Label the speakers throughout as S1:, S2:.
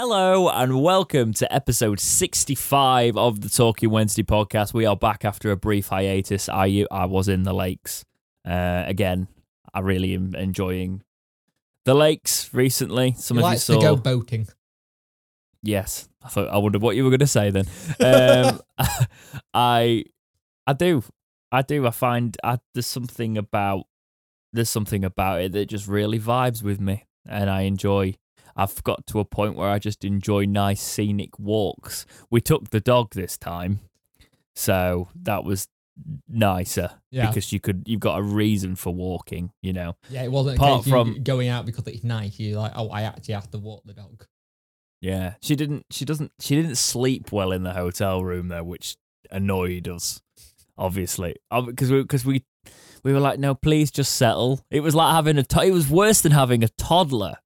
S1: Hello and welcome to episode 65 of the Talking Wednesday podcast. We are back after a brief hiatus. I I was in the lakes. Uh, again, I really am enjoying the lakes recently. Some
S2: He
S1: of you
S2: likes
S1: saw.
S2: to go boating.
S1: Yes, I thought I wondered what you were going to say then. Um, I I do, I do. I find I, there's something about there's something about it that just really vibes with me, and I enjoy. I've got to a point where I just enjoy nice scenic walks. We took the dog this time, so that was nicer
S2: Yeah.
S1: because you could you've got a reason for walking. You know,
S2: Yeah, it wasn't
S1: Apart
S2: from going out because it's nice. You're like, oh, I actually have to walk the dog.
S1: Yeah, she didn't. She doesn't. She didn't sleep well in the hotel room though, which annoyed us. Obviously, oh, because we because we we were like, no, please just settle. It was like having a. To- it was worse than having a toddler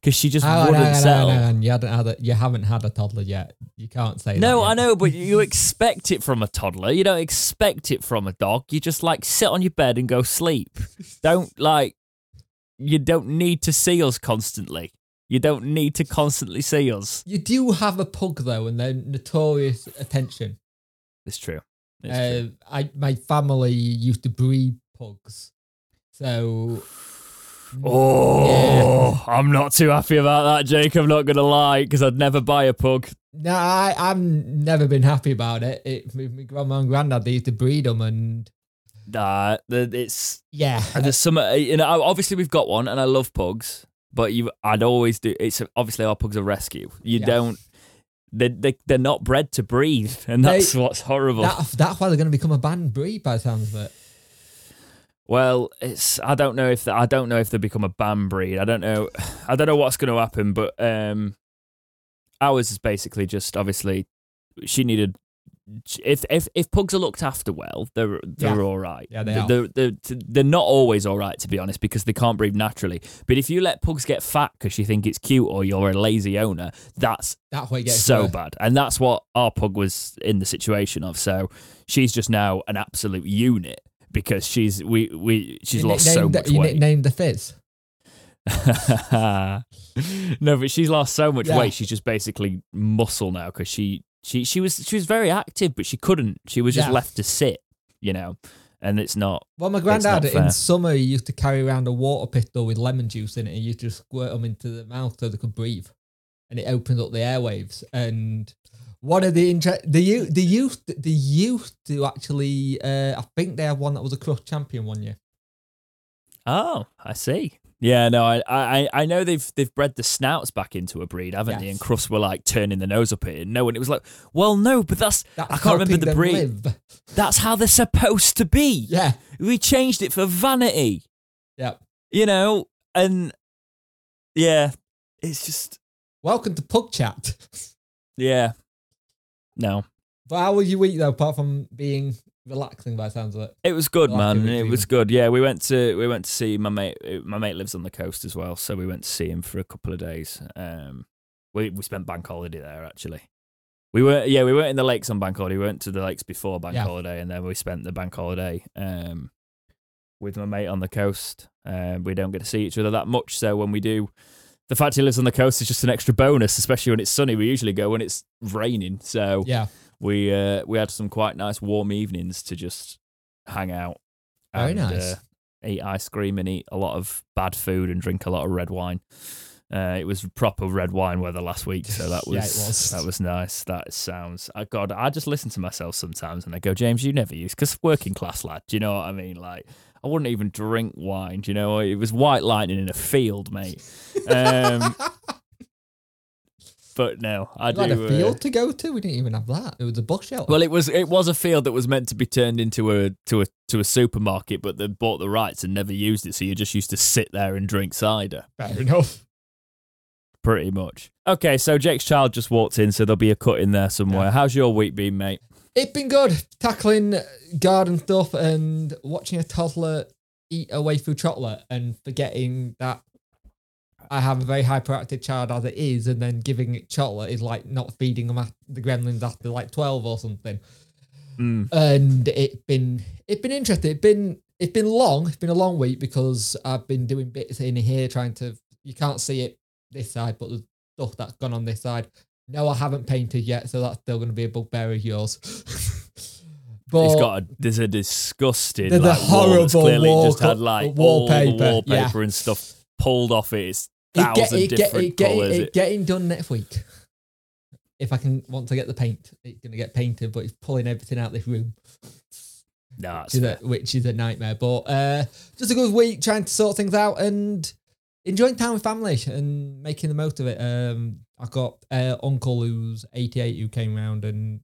S1: because she just
S2: Oh,
S1: wouldn't
S2: no, no,
S1: settle.
S2: no, no, no, You haven't had a, you haven't had a toddler yet. You can't say
S1: No. I know, but you expect it from a toddler. You don't expect it from a dog. You just like sit on your bed and go sleep. don't like. You don't need to see us constantly. You don't need to constantly see us.
S2: You do have a pug though, and they're notorious attention.
S1: It's true. It's true.
S2: Uh, I my family used to breed pugs, so
S1: Oh, I'm not too happy about that, Jake. I'm not gonna lie, because I'd never buy a pug.
S2: no, I I've never been happy about it. It my my grandma and granddad they used to breed them, and
S1: Nah, it's
S2: yeah,
S1: there's some. uh, You know, obviously we've got one, and I love pugs, but you, I'd always do. It's obviously our pugs are rescue. You
S2: Yeah.
S1: don't. They they they're not bred to breathe, and that's
S2: They-
S1: what's horrible.
S2: that, that's why they're going to become a banned breed by the sounds of it.
S1: Well, it's I don't know if they, I don't know if they become a ban breed. I don't know. I don't know what's going to happen, but um, ours is basically just obviously she needed. If if if pugs are looked after well, they're they're
S2: Yeah.
S1: all right.
S2: Yeah, they
S1: they're,
S2: are.
S1: They're, they're they're not always all right to be honest because they can't breathe naturally. But if you let pugs get fat because you think it's cute or you're a lazy owner, that's
S2: why it gets
S1: so bad. And that's what our pug was in the situation of. So she's just now an absolute unit because she's we we she's
S2: You
S1: lost so much
S2: the, You
S1: weight.
S2: nicknamed the fizz.
S1: no, but she's lost so much
S2: Yeah.
S1: weight. She's just basically muscle now because she she she was she was very active, but she couldn't. She was just
S2: Yeah.
S1: left to sit, you know. And it's not.
S2: Well, my granddad in summer he used to carry around a water pistol with lemon juice in it, and you just squirt them into the mouth so they could breathe, and it opened up the airwaves. And one of the inter- the you the youth the youth to actually uh, I think they have one that was a Crufts champion one year.
S1: Oh, I see. Yeah, no, I, I, I know they've they've bred the snouts back into a breed, haven't they? And Crufts were like turning the nose up at it. No, and it was like, well, no, but that's,
S2: That's
S1: I can't remember the breed.
S2: live.
S1: That's how they're supposed to be.
S2: Yeah,
S1: We changed it for vanity,
S2: yeah.
S1: you know, and yeah, it's just
S2: Welcome to Pug Chat.
S1: yeah, no,
S2: But how was your week though, apart from being relaxing by the sounds of it?
S1: it was good,
S2: Like
S1: man.
S2: it was
S1: good. Yeah, we went to we went to see my mate. My mate lives on the coast as well, so we went to see him for a couple of days. Um, we we spent bank holiday there actually. We were yeah we weren't in the lakes on bank holiday. We went to the lakes before bank
S2: Yeah.
S1: holiday, and then we spent the bank holiday um with my mate on the coast. Um, we don't get to see each other that much, so when we do. The fact he lives on the coast is just an extra bonus, especially when it's sunny. We usually go when it's raining, so
S2: Yeah,
S1: we uh, we had some quite nice warm evenings to just hang out.
S2: Very
S1: and,
S2: nice.
S1: Uh, eat ice cream and eat a lot of bad food and drink a lot of red wine. Uh, it was proper red wine weather last week, so that was,
S2: Yeah, was.
S1: that was nice. That sounds. I God, I just listen to myself sometimes and I go, James, you never use because working class lad. Do you know what I mean? Like, I wouldn't even drink wine. Do you know? It was white lightning in a field, mate. Um, but no, I
S2: you
S1: do.
S2: had a
S1: uh,
S2: field to go to. We didn't even have that. It was a bush shelter.
S1: well, it was it was a field that was meant to be turned into a to a to a supermarket, but they bought the rights and never used it, so you just used to sit there and drink cider,
S2: fair enough.
S1: pretty much. Okay, so Jake's child just walked in, so there'll be a cut in there somewhere.
S2: Yeah.
S1: How's your week been, mate?
S2: It's been good tackling garden stuff and watching a toddler eat away through chocolate and forgetting that I have a very hyperactive child as it is, and then giving it chocolate is like not feeding them the gremlins after like twelve or something.
S1: Mm.
S2: And it's been it's been interesting. It's been it's been long. It's been a long week because I've been doing bits in here trying to. You can't see it this side, but there's stuff that's gone on this side. No, I haven't painted yet, so that's still going to be a bugbear of yours. but
S1: He's got a there's a disgusting
S2: There's a
S1: like, wall
S2: horrible
S1: clearly
S2: wall
S1: just had like
S2: wallpaper,
S1: wallpaper
S2: yeah.
S1: and stuff pulled off it. It's
S2: it get,
S1: thousand
S2: it get, it get,
S1: colours.
S2: it,
S1: It-
S2: getting done next week. If I can want to get the paint, it's going to get painted, but it's pulling everything out this room.
S1: no, that's
S2: which is, a, which is a nightmare. But uh, just a good week trying to sort things out and enjoying time with family and making the most of it. Um, I got uh, uncle who's 88 who came round and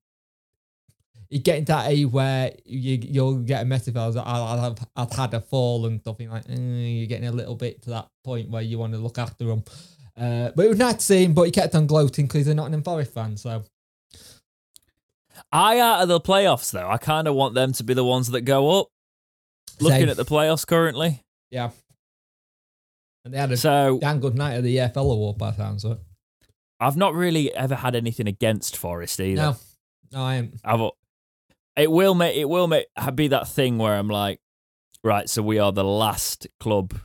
S2: you get into that age where you you'll get a message. I was I'll have I've had a fall and stuff. You're like eh, you're getting a little bit to that point where you want to look after them. Uh, but it was nice to see him. But he kept on gloating because he's not an Forest fan. So
S1: I out of the playoffs though. I kind of want them to be the ones that go up. Looking
S2: Same.
S1: at the playoffs currently,
S2: yeah. And they had a
S1: so
S2: damn good night at the EFL award by the sounds of it.
S1: I've not really ever had anything against Forest either.
S2: No, no, I am.
S1: I've, it will make it will make be that thing where I'm like, right, so we are the last club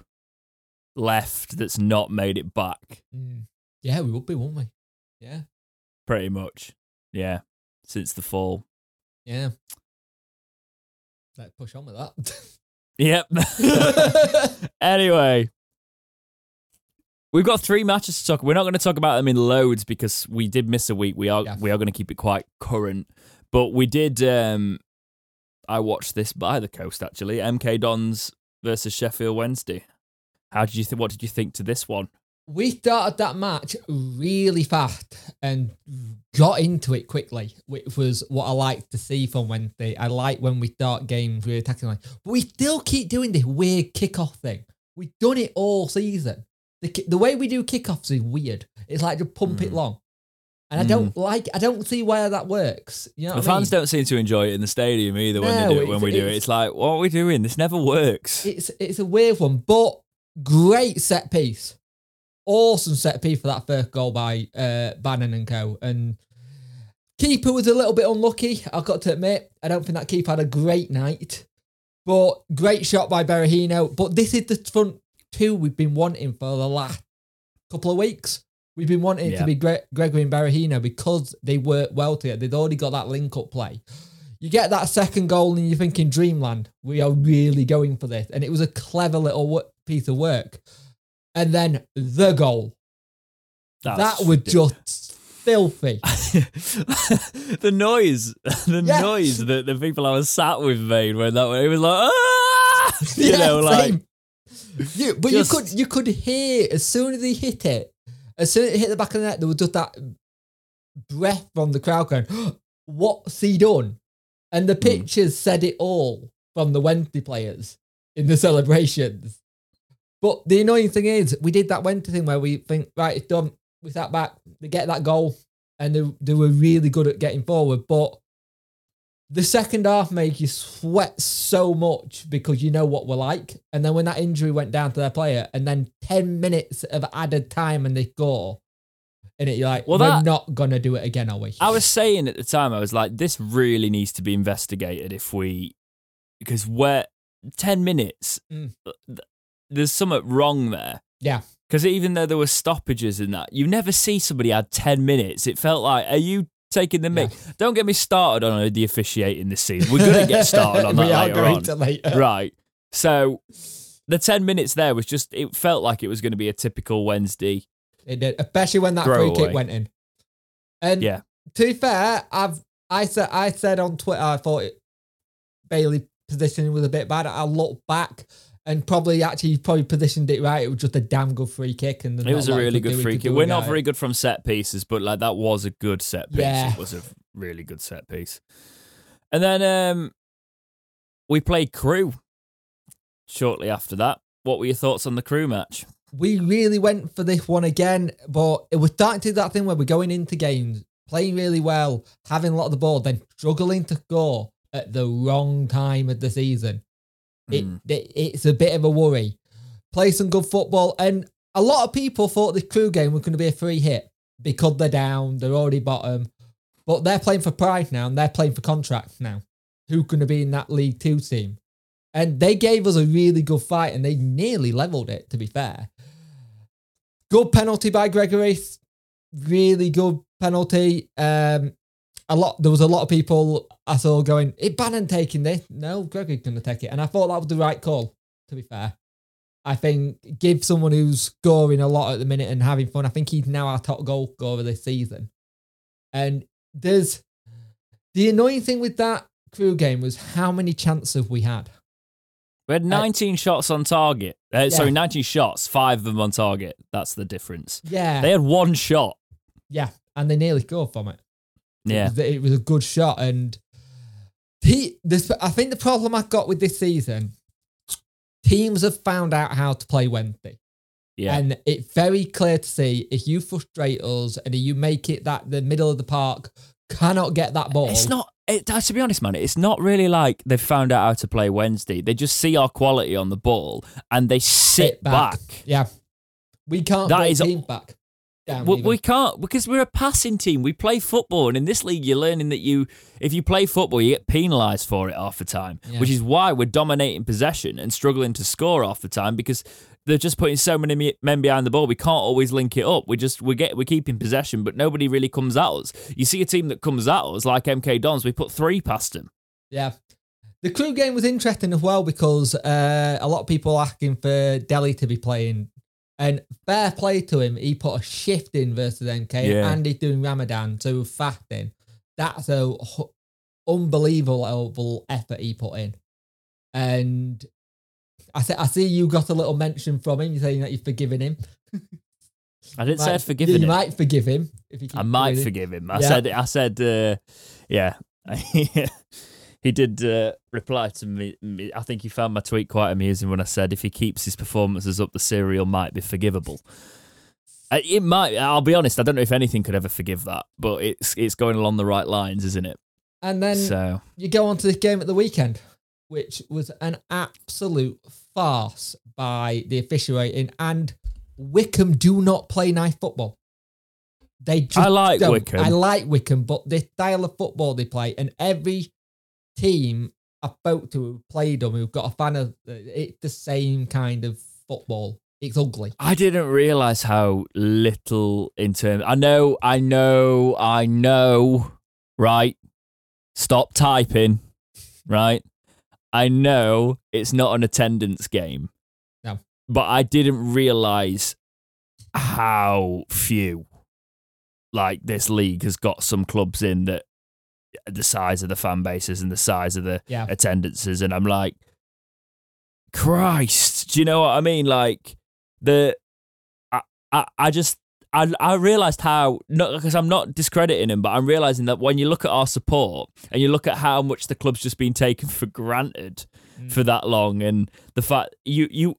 S1: left that's not made it back,
S2: Mm. Yeah, we would be, wouldn't we? Yeah,
S1: pretty much. Yeah, since the fall.
S2: yeah. Let's push on with that.
S1: Yep. anyway, we've got three matches to talk. We're not going to talk about them in loads because we did miss a week. We are
S2: Yeah.
S1: we are going to keep it quite current, but we did. Um, I watched this by the coast actually. MK Dons versus Sheffield Wednesday. How did you think? What did you think to this one?
S2: we started that match really fast and got into it quickly, which was what I like to see from Wednesday. I like when we start games really attacking line, but we still keep doing this weird kickoff thing. We've done it all season. The the way we do kickoffs is weird. It's like just pump it
S1: Mm.
S2: long. And I don't like. I don't see where that works. You know,
S1: the
S2: what I mean?
S1: fans don't seem to enjoy it in the stadium either when
S2: No,
S1: they do it. When we do it,
S2: it's-
S1: it's like, what are we doing? This never works.
S2: It's it's a weird one, but great set piece. Awesome set piece for that first goal by uh, Bannan and Co. And keeper was a little bit unlucky. I've got to admit, I don't think that keeper had a great night, but great shot by Berahino. But this is the front two we've been wanting for the last couple of weeks. We've been wanting it
S1: Yeah.
S2: to be Gre- Gregory and Berahino because they work well together. They'd already got that link up play. You get that second goal and you're thinking, Dreamland, we are really going for this. And it was a clever little wo- piece of work. And then the goal.
S1: That's
S2: that was just filthy.
S1: the noise, the noise that the people I was sat with made when that it was like, ah! you
S2: Yeah,
S1: know, like
S2: same. You, but
S1: just-
S2: you could you could hear as soon as he hit it, as soon as it hit the back of the net, there was just that breath from the crowd going, "What's he done?" And the
S1: Hmm.
S2: pictures said it all from the Wednesday players in the celebrations. But the annoying thing is, we did that Wednesday thing where we think, right, it's done. We sat back, they get that goal, and they, they were really good at getting forward. But the second half made you sweat so much because you know what we're like. And then when that injury went down to their player, and then 10 minutes of added time and they score, and it, you're like,
S1: Well,
S2: we're
S1: that-
S2: not going to do it again, are we?
S1: I was saying at the time, I was like, this really needs to be investigated if we, because we're 10 minutes,
S2: Mm.
S1: there's something wrong there.
S2: Yeah.
S1: Because even though there were stoppages in that, you never see somebody add 10 minutes. It felt like, are you taking the mic? Don't get me started on the officiating this season. We're going to get started on that later on.
S2: later.
S1: right. So the 10 minutes there was just, it felt like it was going to be a typical Wednesday.
S2: It did, especially when that free kick went in. And
S1: Yeah.
S2: to be fair, I've I said I said on Twitter I thought it, Bailey positioning was a bit bad. I looked back and probably actually probably positioned it right. It was just a damn good free kick, and
S1: It was a really good free kick. We're not very good from set pieces, but like that was a good set piece.
S2: Yeah.
S1: It was a really good set piece. And then um we played Crewe shortly after that. What were your thoughts on the Crewe match?
S2: we really went for this one again, but it was starting to do that thing where we're going into games, playing really well, having a lot of the ball, then struggling to score at the wrong time of the season. It,
S1: Mm.
S2: it it's a bit of a worry. Play some good football, and a lot of people thought the Crewe game was going to be a free hit because they're down, they're already bottom, but they're playing for pride now, and they're playing for contract now. Who's going to be in that League Two team? And they gave us a really good fight, and they nearly leveled it. To be fair, good penalty by Gregory. really good penalty. Um, a lot. There was a lot of people I saw going, "Is Bannan taking this?" No, Gregory's going to take it, and I thought that was the right call. To be fair, I think give someone who's scoring a lot at the minute and having fun. I think he's now our top goal scorer this season, and there's the annoying thing with that Crewe game was how many chances we had.
S1: We had 19 shots on target. Uh, Sorry, 19 shots, five of them on target. That's the difference.
S2: Yeah,
S1: They had one shot.
S2: yeah, and they nearly scored from it.
S1: Yeah.
S2: it was, it was a good shot, and he. This, I think the problem I've got with this season, teams have found out how to play Wednesday,
S1: Yeah.
S2: and it's very clear to see if you frustrate us and you make it that the middle of the park cannot get that ball.
S1: It's not. It, uh, to be honest, man, it's not really like they've found out how to play Wednesday. They just see our quality on the ball and they sit
S2: Sit back.
S1: back.
S2: Yeah, we can't.
S1: That is-
S2: back. Down
S1: We, we can't because we're a passing team. We play football, and in this league, you're learning that you, if you play football, you get penalised for it half the time.
S2: Yeah.
S1: Which is why we're dominating possession and struggling to score half the time because they're just putting so many men behind the ball. We can't always link it up. We just we get we're keeping possession, but nobody really comes at us. You see a team that comes at us like MK Dons, we put three past them.
S2: Yeah. The Crewe game was interesting as well because uh, a lot of people asking for Dele to be playing. And fair play to him, he put a shift in versus MK
S1: Yeah.
S2: and he's doing Ramadan, so fasting. That's a unbelievable effort he put in. And I, see, I see you got a little mention from him, You're saying that you've forgiven him.
S1: I didn't say I'd forgiven
S2: you
S1: him.
S2: might forgive him. If you
S1: I might
S2: doing it.
S1: forgive him. I
S2: Yeah.
S1: said, I said, uh, yeah. he did uh, reply to me, me. I think he found my tweet quite amusing when I said, if he keeps his performances up, the serial might be forgivable. It might. I'll be honest. I don't know if anything could ever forgive that, but it's it's going along the right lines, isn't it?
S2: And then
S1: So
S2: you go on to this game at the weekend, which was an absolute farce by the officiating. And Wycombe do not play nice football. They just
S1: I like
S2: don't.
S1: Wycombe.
S2: I like Wycombe, but the style of football they play, and every team I spoke to who played them, who've got a fan of, it's the same kind of football. It's ugly.
S1: I didn't realize how little in terms. I know, I know, I know. Right, stop typing. Right, I know it's not an attendance game.
S2: No.
S1: but I didn't realize how few. Like this league has got some clubs in that the size of the fan bases and the size of the
S2: Yeah.
S1: attendances, and I'm like, Christ, do you know what I mean? Like the, I, I, I just. I, I realized how not because I'm not discrediting him, but I'm realizing that when you look at our support and you look at how much the club's just been taken for granted
S2: Mm.
S1: for that long, and the fact you you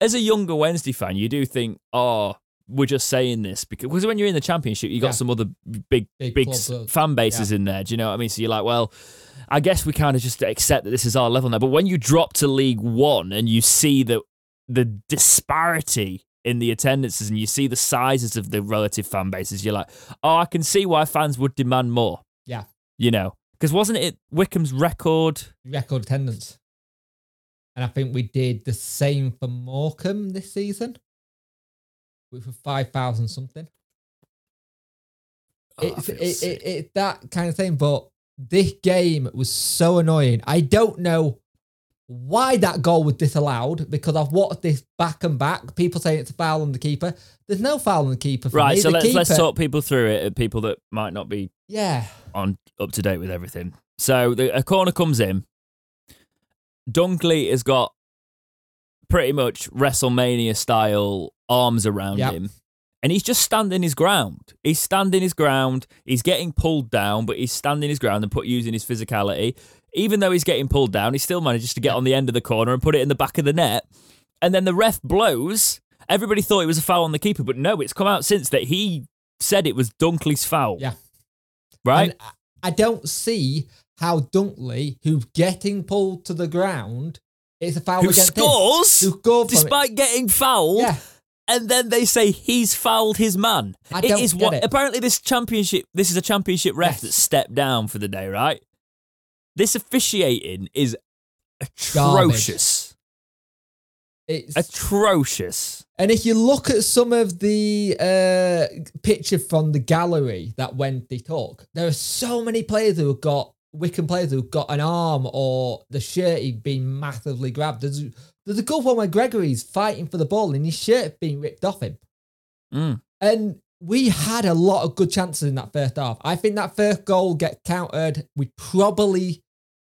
S1: as a younger Wednesday fan, you do think, oh, we're just saying this because, because when you're in the championship, you got
S2: Yeah.
S1: some other big
S2: Big
S1: big, fan bases in there. Do you know what I mean? So you're like, well, I guess we kind of just accept that this is our level now. But when you drop to League One and you see the the disparity in the attendances and you see the sizes of the relative fan bases, you're like, oh, I can see why fans would demand more.
S2: Yeah.
S1: You know, because wasn't it Wycombe's record?
S2: Record attendance. And I think we did the same for Morecambe this season. Which was 5,000 something.
S1: Oh,
S2: it's it, it, it, that kind of thing. But this game was so annoying. I don't know why that goal was disallowed because I've watched this back and back. People saying it's a foul on the keeper. There's no foul on the keeper. For
S1: Right,
S2: me.
S1: so
S2: The
S1: let's let's talk people through it. uh, People that might not be
S2: Yeah,
S1: on up to date with everything. So the, a corner comes in. Dunkley has got pretty much WrestleMania style arms around
S2: Yep.
S1: him. And he's just standing his ground. He's standing his ground. He's getting pulled down, but he's standing his ground and put using his physicality. Even though he's getting pulled down, he still manages to get on the end of the corner and put it in the back of the net. And then the ref blows. Everybody thought it was a foul on the keeper, but no, it's come out since that he said it was Dunkley's foul.
S2: yeah.
S1: Right?
S2: And I- I don't see how Dunkley, who's getting pulled to the ground, it's a foul
S1: who
S2: against
S1: scores
S2: him. Who scored from it.
S1: despite getting fouled,
S2: Yeah,
S1: and then they say he's fouled his man.
S2: I
S1: It
S2: don't
S1: is
S2: get
S1: what
S2: it.
S1: apparently this championship. This is a championship ref
S2: Yes.
S1: that stepped down for the day, right? This officiating is
S2: Garbage.
S1: atrocious.
S2: It's
S1: atrocious.
S2: And if you look at some of the uh, pictures from the gallery that when they talk, there are so many players who have got Wycombe players who've got an arm or the shirt being massively grabbed. There's there's a good one where Gregory's fighting for the ball and his shirt being ripped off him.
S1: Mm.
S2: And we had a lot of good chances in that first half. I think that first goal get countered. We probably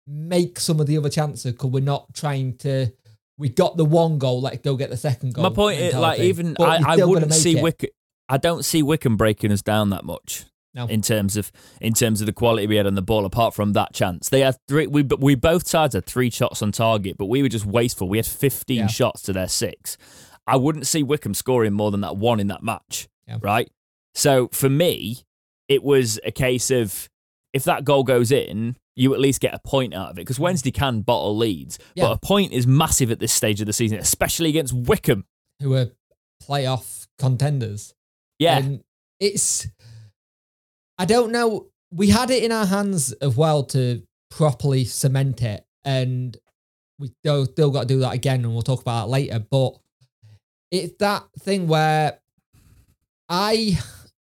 S2: make some of the other chances because we're not trying to. We got the one goal. Let's go get the second goal.
S1: My point is, like, even
S2: But
S1: I, I wouldn't see. Wycombe. I don't see Wycombe breaking us down that much.
S2: No.
S1: In terms of in terms of the quality we had on the ball, apart from that chance, they had three. We we both sides had three shots on target, but we were just wasteful. We had fifteen
S2: Yeah.
S1: shots to their six. I wouldn't see Wycombe scoring more than that one in that match,
S2: Yeah.
S1: right? So for me, it was a case of if that goal goes in, you at least get a point out of it because Wednesday can bottle leads,
S2: Yeah.
S1: but a point is massive at this stage of the season, especially against Wycombe.
S2: who are playoff contenders.
S1: Yeah,
S2: And it's, I don't know. We had it in our hands as well to properly cement it. And we still, got to do that again. And we'll talk about that later. But it's that thing where I,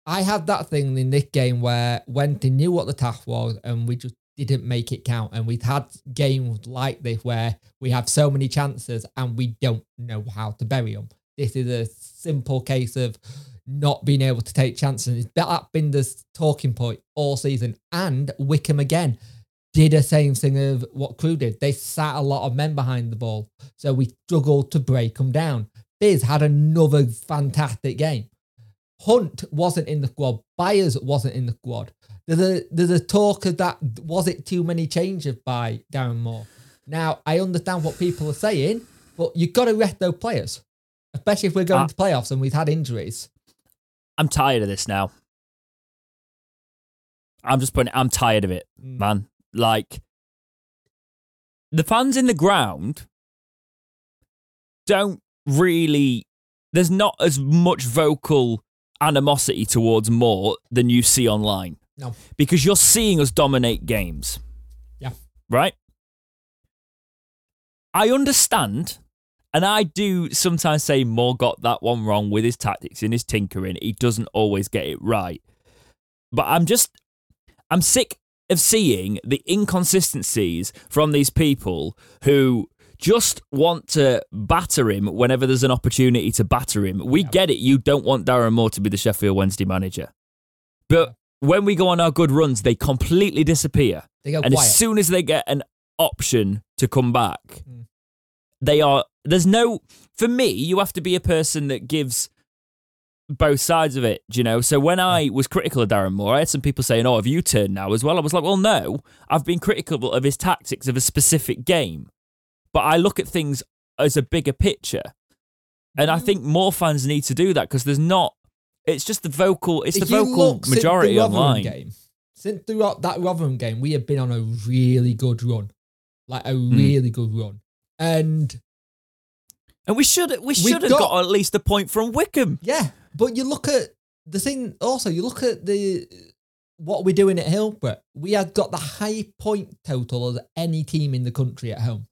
S2: I had that thing in this game where when they knew what the task was and we just didn't make it count. And we've had games like this where we have so many chances and we don't know how to bury them. This is a simple case of not being able to take chances. That's been the talking point all season. And Wycombe again did the same thing of what Crewe did. They sat a lot of men behind the ball. So we struggled to break them down. Biz had another fantastic game. Hunt wasn't in the squad. Byers wasn't in the squad. There's a there's a talk of that was it too many changes by Darren Moore. Now I understand what people are saying, but you've got to rest those players, especially if we're going
S1: Uh,
S2: to playoffs and we've had injuries.
S1: I'm tired of this now. I'm just putting. I'm tired of it,
S2: Mm.
S1: man. Like the fans in the ground don't really. There's not as much vocal animosity towards Moore than you see online.
S2: No.
S1: because you're seeing us dominate games.
S2: Yeah.
S1: Right. I understand, and I do sometimes say Moore got that one wrong with his tactics and his tinkering. He doesn't always get it right. But I'm just, I'm sick of seeing the inconsistencies from these people who just want to batter him whenever there's an opportunity to batter him. We
S2: Yeah.
S1: get it. You don't want Darren Moore to be the Sheffield Wednesday manager. But when we go on our good runs, they completely disappear.
S2: They go
S1: And
S2: quiet.
S1: as soon as they get an option to come back,
S2: Mm.
S1: they are. There's no. For me, you have to be a person that gives both sides of it. You know. So when I was critical of Darren Moore, I had some people saying, "Oh, have you turned now as well?" I was like, "Well, no. I've been critical of his tactics of a specific game, but I look at things as a bigger picture." And I think more fans need to do that because there's not. It's just the vocal. It's the
S2: you
S1: vocal majority
S2: the
S1: online.
S2: game, since Ro- that Rotherham game, we have been on a really good run, like a
S1: Hmm.
S2: really good run, and
S1: And we should we should have
S2: got-
S1: got, at least a point from Wycombe.
S2: yeah. But you look at the thing. Also, you look at the what we're doing at Hillsborough. We have got the high point total of any team in the country at home.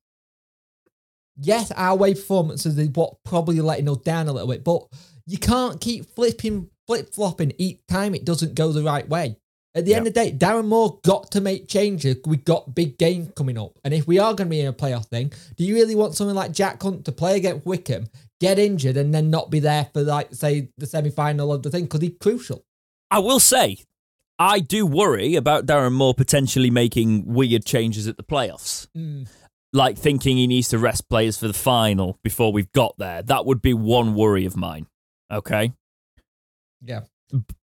S2: Yes, our away performances is what probably letting us down a little bit, but you can't keep flipping, flip flopping each time it doesn't go the right way. At the end of the day, Darren Moore got to make changes. We've got big game coming up. And if we are going to be in a playoff thing, do you really want someone like Jack Hunt to play against Wycombe, get injured, and then not be there for, like, say, the semi final of the thing? Because he's crucial.
S1: I will say, I do worry about Darren Moore potentially making weird changes at the playoffs.
S2: Mm.
S1: Like thinking he needs to rest players for the final before we've got there. That would be one worry of mine. Okay.
S2: Yeah.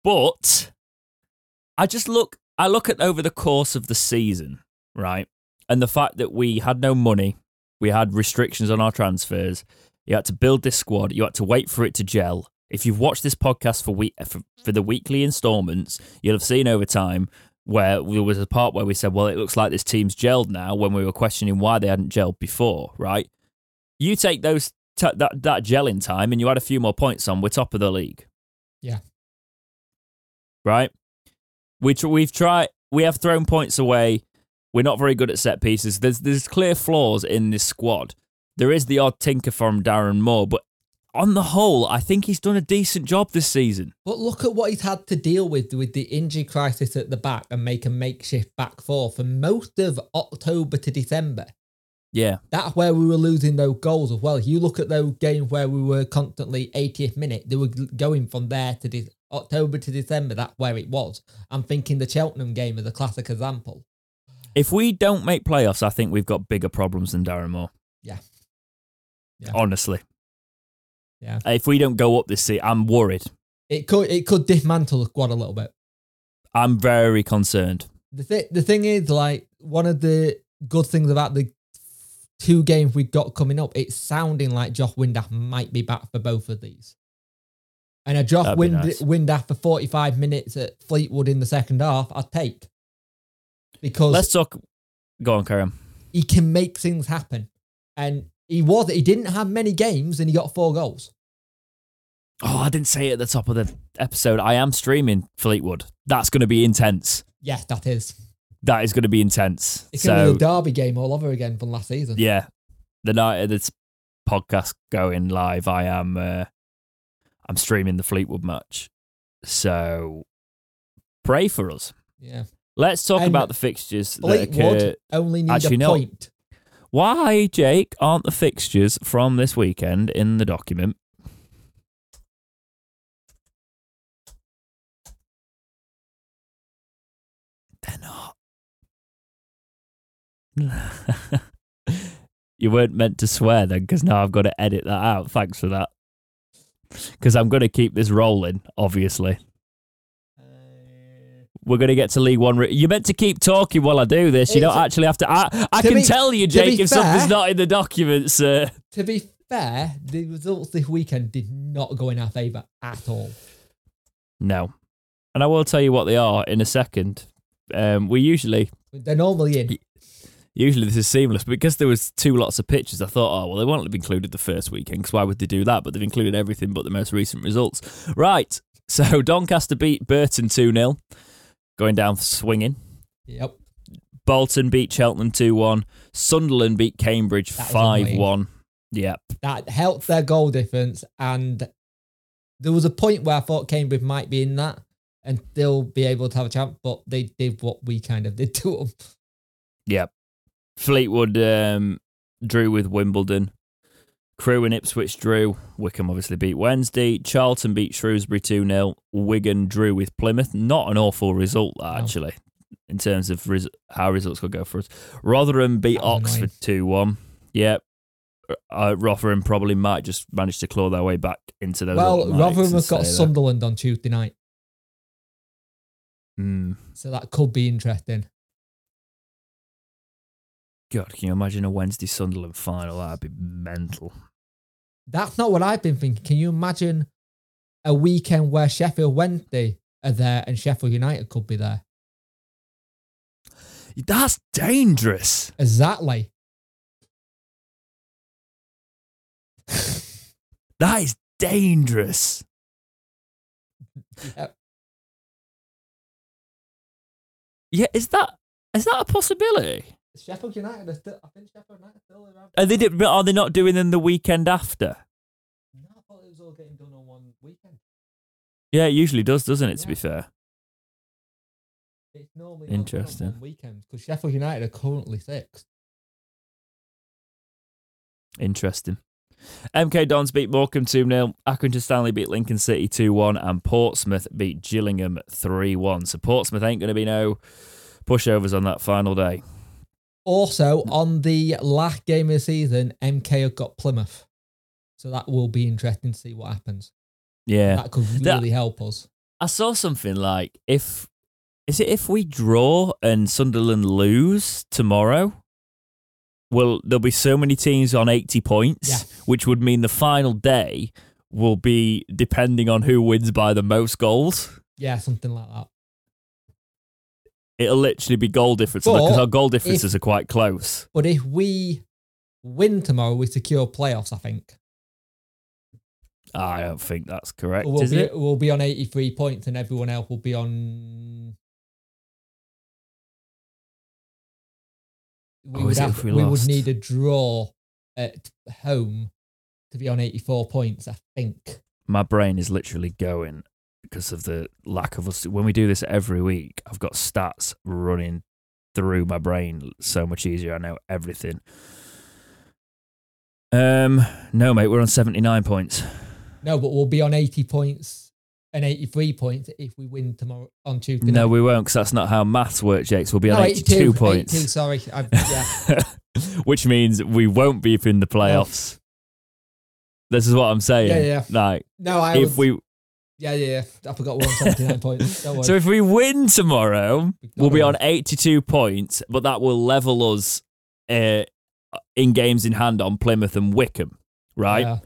S1: But I just look I look at over the course of the season, right? And the fact that we had no money, we had restrictions on our transfers, you had to build this squad, you had to wait for it to gel. If you've watched this podcast for week for, for the weekly installments, you'll have seen over time where there was a part where we said, "Well, it looks like this team's gelled now." When we were questioning why they hadn't gelled before, right? You take those t- that that gelling time, and you add a few more points on. We're top of the league.
S2: Yeah.
S1: Right. We tr- we've tried. We have thrown points away. We're not very good at set pieces. There's there's clear flaws in this squad, There is the odd tinker from Darren Moore, but on the whole, I think he's done a decent job this season.
S2: But look at what he's had to deal with with the injury crisis at the back and make a makeshift back four for most of October to December.
S1: Yeah.
S2: That's where we were losing those goals as well. You look at those games where we were constantly 80th minute, they were going from there to de- October to December. That's where it was. I'm thinking the Cheltenham game is a classic example.
S1: If we don't make playoffs, I think we've got bigger problems than Darren Moore.
S2: Yeah. Yeah.
S1: Honestly.
S2: Yeah.
S1: If we don't go up this season, I'm worried.
S2: It could it could dismantle the squad a little bit.
S1: I'm very concerned.
S2: The th- the thing is, like one of the good things about the two games we got coming up, it's sounding like Josh Windass might be back for both of these. And a Josh Wind-
S1: nice.
S2: Windass for 45 minutes at Fleetwood in the second half, I'd take. Because
S1: Let's talk. Go on, Karen.
S2: he can make things happen. And he was he didn't have many games and he got four goals.
S1: Oh, I didn't say it at the top of the episode. I am streaming Fleetwood. That's going to be intense.
S2: Yes, that is.
S1: That is going to be intense.
S2: It's gonna be
S1: so,
S2: the Derby game all over again from last season.
S1: yeah, the night of this podcast going live, I am. Uh, I'm streaming the Fleetwood match. So, pray for us.
S2: Yeah.
S1: Let's talk
S2: And
S1: about the fixtures.
S2: Fleetwood only need
S1: actually,
S2: a
S1: no.
S2: point.
S1: Why, Jake, aren't the fixtures from this weekend in the document? They're not. you weren't meant to swear then, because now I've got to edit that out. Thanks for that. Because I'm going to keep this rolling, obviously. We're going to get to League One. You're meant to keep talking while I do this. You don't actually have to. I, I
S2: To
S1: can
S2: be-
S1: tell you, Jake, if something's not in the documents. Uh,
S2: To be fair, the results this weekend did not go in our favour at all.
S1: no. And I will tell you what they are in a second. Um, we usually,
S2: They're normally in.
S1: Usually this is seamless, but because there was two lots of pictures, I thought, oh well, they won't have included the first weekend because why would they do that? But they've included everything but the most recent results. Right. So Doncaster beat Burton two 0 going down swinging.
S2: Yep.
S1: Bolton beat Cheltenham two one. Sunderland beat Cambridge five one. Yep.
S2: That helped their goal difference. And there was a point where I thought Cambridge might be in that and still be able to have a chance, but they did what we kind of did to them.
S1: Yep. Fleetwood um, drew with Wimbledon. Crewe and Ipswich drew. Wycombe obviously beat Wednesday. Charlton beat Shrewsbury 2 0. Wigan drew with Plymouth. Not an awful result, that,
S2: No.
S1: actually, in terms of res- how results could go for us. Rotherham beat
S2: That was
S1: Oxford 2 1. Yep. Uh, Rotherham probably might just manage to claw their way back into those.
S2: well, Rotherham have got. Sunderland on Tuesday night.
S1: Hmm.
S2: So that could be interesting.
S1: God, can you imagine a Wednesday Sunderland final? That'd be mental.
S2: That's not what I've been thinking. Can you imagine a weekend where Sheffield Wednesday are there and Sheffield United could be there?
S1: That's dangerous.
S2: Exactly.
S1: That is dangerous.
S2: Yep.
S1: Yeah, is that is that a possibility?
S2: Sheffield United are still. I think Sheffield United still around.
S1: Are they do- are they not doing them the weekend after?
S2: No, I thought it was all getting done on one weekend.
S1: Yeah, it usually does, doesn't it? To be fair.
S2: It's normally
S1: Interesting.
S2: on weekend because Sheffield United are currently sixth.
S1: Interesting. MK Dons beat Morecambe 2 0. Accrington Stanley beat Lincoln City 2 1. And Portsmouth beat Gillingham 3 1. So Portsmouth ain't going to be no pushovers on that final day.
S2: Also, on the last game of the season, MK have got Plymouth. So that will be interesting to see what happens.
S1: Yeah.
S2: That could
S1: That-
S2: really help us.
S1: I saw something like if is it if we draw and Sunderland lose tomorrow, well there'll be so many teams on eighty points,
S2: Yeah.
S1: which would mean the final day will be depending on who wins by the most goals.
S2: Yeah, something like that.
S1: It'll literally be goal difference
S2: But
S1: because our goal differences are quite close.
S2: But if we win tomorrow, we secure playoffs, I think.
S1: I don't think that's correct,
S2: We'll
S1: is
S2: be,
S1: it?
S2: we'll be on 83 points and everyone else will be on. We,
S1: Oh,
S2: would, have,
S1: we
S2: we would need a draw at home to be on 84 points, I think.
S1: My brain is literally going because of the lack of us. When we do this every week, I've got stats running through my brain so much easier. I know everything. Um, no, mate, we're on 79 points.
S2: No, but we'll be on 80 points and 83 points if we win tomorrow on Tuesday.
S1: No,
S2: night.
S1: we won't because that's not how maths works, Jakes. We'll be
S2: No,
S1: on 82, points.
S2: 82, sorry. I've, yeah.
S1: which means we won't be in the playoffs. This is what I'm saying.
S2: Yeah, yeah.
S1: Like
S2: No, I
S1: if
S2: was,
S1: we,
S2: Yeah, yeah, yeah. I forgot we're on 79 points.
S1: So if we win tomorrow, we'll be on 82 points, but that will level us uh, in games in hand on Plymouth and Wycombe, right?
S2: Yeah.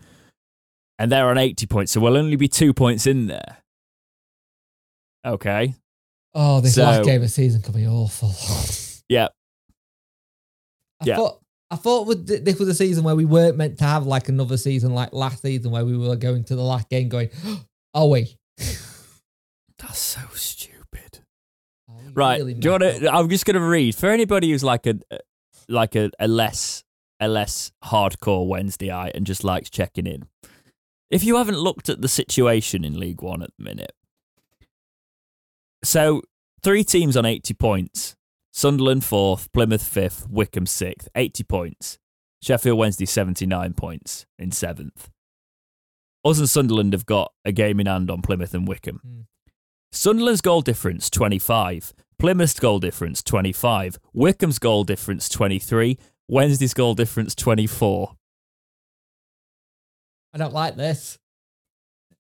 S1: And they're on 80 points, so we'll only be two points in there. Okay.
S2: Oh, this
S1: So-
S2: last game of season could be awful.
S1: Yeah.
S2: I
S1: Yeah.
S2: thought I thought th- this was a season where we weren't meant to have like another season like last season where we were going to the last game going, are we?
S1: That's so stupid. Right.
S2: really
S1: Do you want to. I'm just going to read for anybody who's like a like a, a less a less hardcore Wednesday eye and just likes checking in. If you haven't looked at the situation in League One at the minute, so three teams on 80 points: Sunderland fourth, Plymouth fifth, Wycombe sixth, 80 points. Sheffield Wednesday 79 points in seventh. Us and Sunderland have got a game in hand on Plymouth and Wycombe.
S2: Hmm.
S1: Sunderland's goal difference 25, Plymouth's goal difference 25, Wycombe's goal difference 23, Wednesday's goal difference 24.
S2: I don't like this.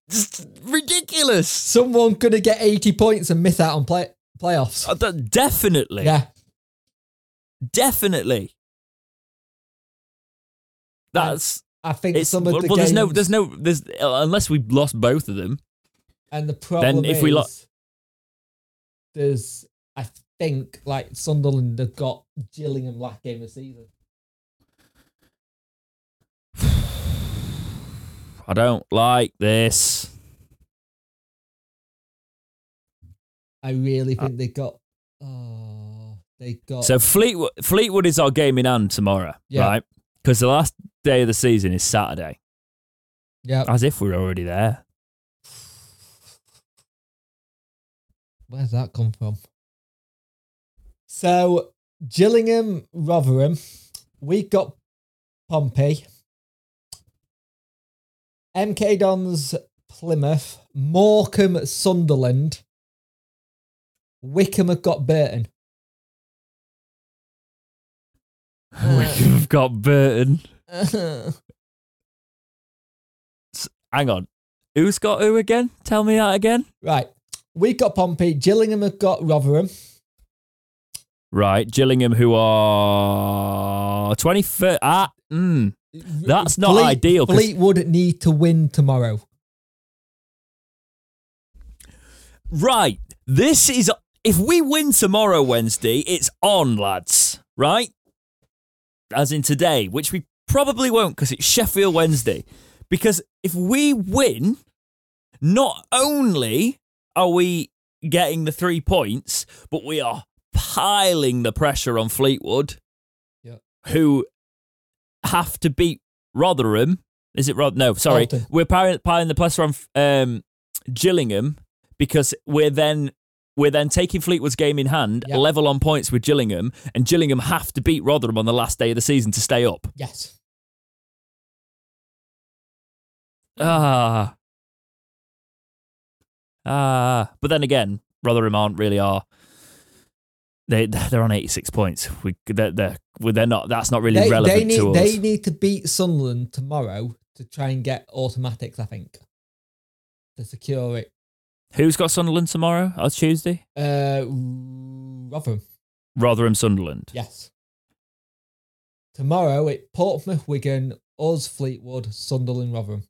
S1: Just ridiculous.
S2: Someone gonna get 80 points and miss out on play playoffs.
S1: Uh, that- definitely.
S2: Yeah.
S1: Definitely. That's
S2: I think
S1: it's
S2: some of
S1: well,
S2: the
S1: well, there's no there's no there's unless we lost both of them.
S2: And the problem
S1: if
S2: is,
S1: we lo-
S2: there's, I think, like Sunderland have got Gillingham last game of the season.
S1: I don't like this.
S2: I really
S1: Uh,
S2: think they got. Oh, they got.
S1: So Fleetwood Fleetwood is our game in hand tomorrow,
S2: Yeah.
S1: right? Because the last day of the season is Saturday.
S2: yeah.
S1: As if we're already there.
S2: Where's that come from? So Gillingham, Rotherham, we got Pompey, MK Dons, Plymouth, Morecambe, Sunderland, Wycombe have got Burton.
S1: We've got Burton. Hang on. Who's got who again? Tell me that again.
S2: right, We've got Pompey, Gillingham have got Rotherham,
S1: Right. Gillingham, who are 23rd. Ah, mm, That's not ideal, 'cause-
S2: Fleetwood need to win tomorrow.
S1: right. This is. If we win tomorrow, Wednesday, it's on, lads. Right? As in today, which we probably won't because it's Sheffield Wednesday. Because if we win, not only are we getting the three points, but we are piling the pressure on Fleetwood,
S2: Yep.
S1: who have to beat Rotherham. Is it Rod? No, sorry.
S2: Bolton.
S1: We're piling, piling the pressure on um, Gillingham because we're then we're then taking Fleetwood's game in hand,
S2: Yep.
S1: level on points with Gillingham, and Gillingham have to beat Rotherham on the last day of the season to stay up.
S2: Yes.
S1: Ah. Ah. But then again, Rotherham aren't really are. They they're on eighty six points. We they're, they're they're not. That's not really
S2: They,
S1: relevant
S2: they need
S1: to us.
S2: they need to beat Sunderland tomorrow to try and get automatics. I think to secure it.
S1: Who's got Sunderland tomorrow? Oh, Tuesday.
S2: Uh, Rotherham.
S1: Rotherham, Sunderland.
S2: Yes. Tomorrow it Portsmouth, Wigan, us, Fleetwood, Sunderland, Rotherham.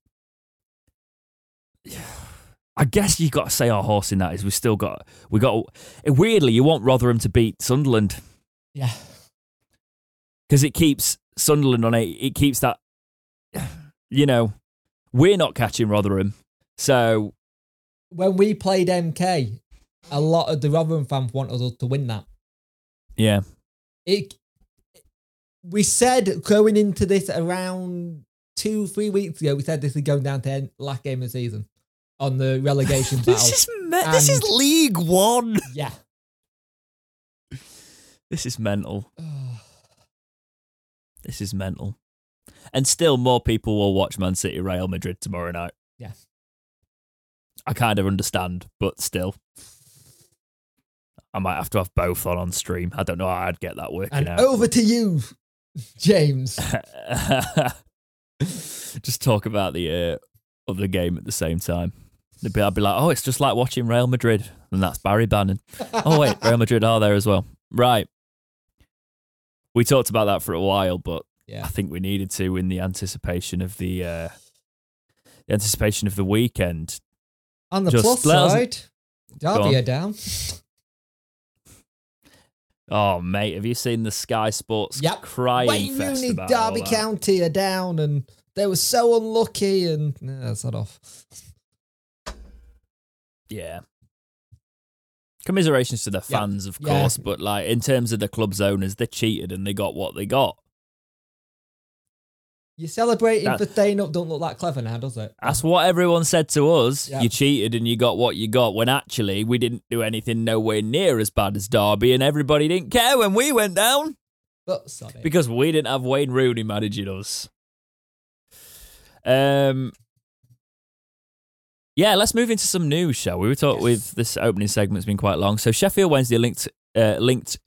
S1: I guess you've got to say our horse in that is we still got we got weirdly you want Rotherham to beat Sunderland
S2: Yeah.
S1: because it keeps Sunderland on eight. It keeps that you know we're not catching Rotherham, so
S2: When we played MK, a lot of the Rotherham fans wanted us to win that.
S1: yeah.
S2: It we said going into this around two, three weeks ago, we said this is going down to end, last game of the season on the relegation battle.
S1: This is me- this is League One.
S2: yeah.
S1: This is mental. This is mental. And still, more people will watch Man City Real Madrid tomorrow night.
S2: Yeah.
S1: I kind of understand, but still. I might have to have both on on stream. I don't know how I'd get that working
S2: and
S1: out.
S2: over to you, James.
S1: Just talk about the uh, other game at the same time. Be, I'd be like, oh, it's just like watching Real Madrid. And that's Barry Bannan. Oh, wait, Real Madrid are there as well. Right. We talked about that for a while, but
S2: Yeah.
S1: I think we needed to in the anticipation of the uh, the anticipation of the weekend.
S2: On the
S1: Just
S2: plus side, Derby are down.
S1: Oh, mate, have you seen the Sky Sports
S2: Yep.
S1: crying
S2: Wayne
S1: fest
S2: Rooney,
S1: about
S2: Derby? County are down, and they were so unlucky. And yeah, that's not off.
S1: Yeah. Commiserations to the
S2: Yeah.
S1: fans, of
S2: Yeah.
S1: course, but like in terms of the club's owners, they cheated and they got what they got.
S2: You're celebrating
S1: That-
S2: for staying up. Don't look that clever now, does it?
S1: That's what everyone said to us.
S2: Yeah.
S1: You cheated and you got what you got. When actually we didn't do anything nowhere near as bad as Derby, and everybody didn't care when we went down
S2: But sorry.
S1: because we didn't have Wayne Rooney managing us. Um. Yeah, let's move into some news, shall we? We talked
S2: Yes.
S1: with this opening segment's been quite long. So Sheffield Wednesday linked uh, linked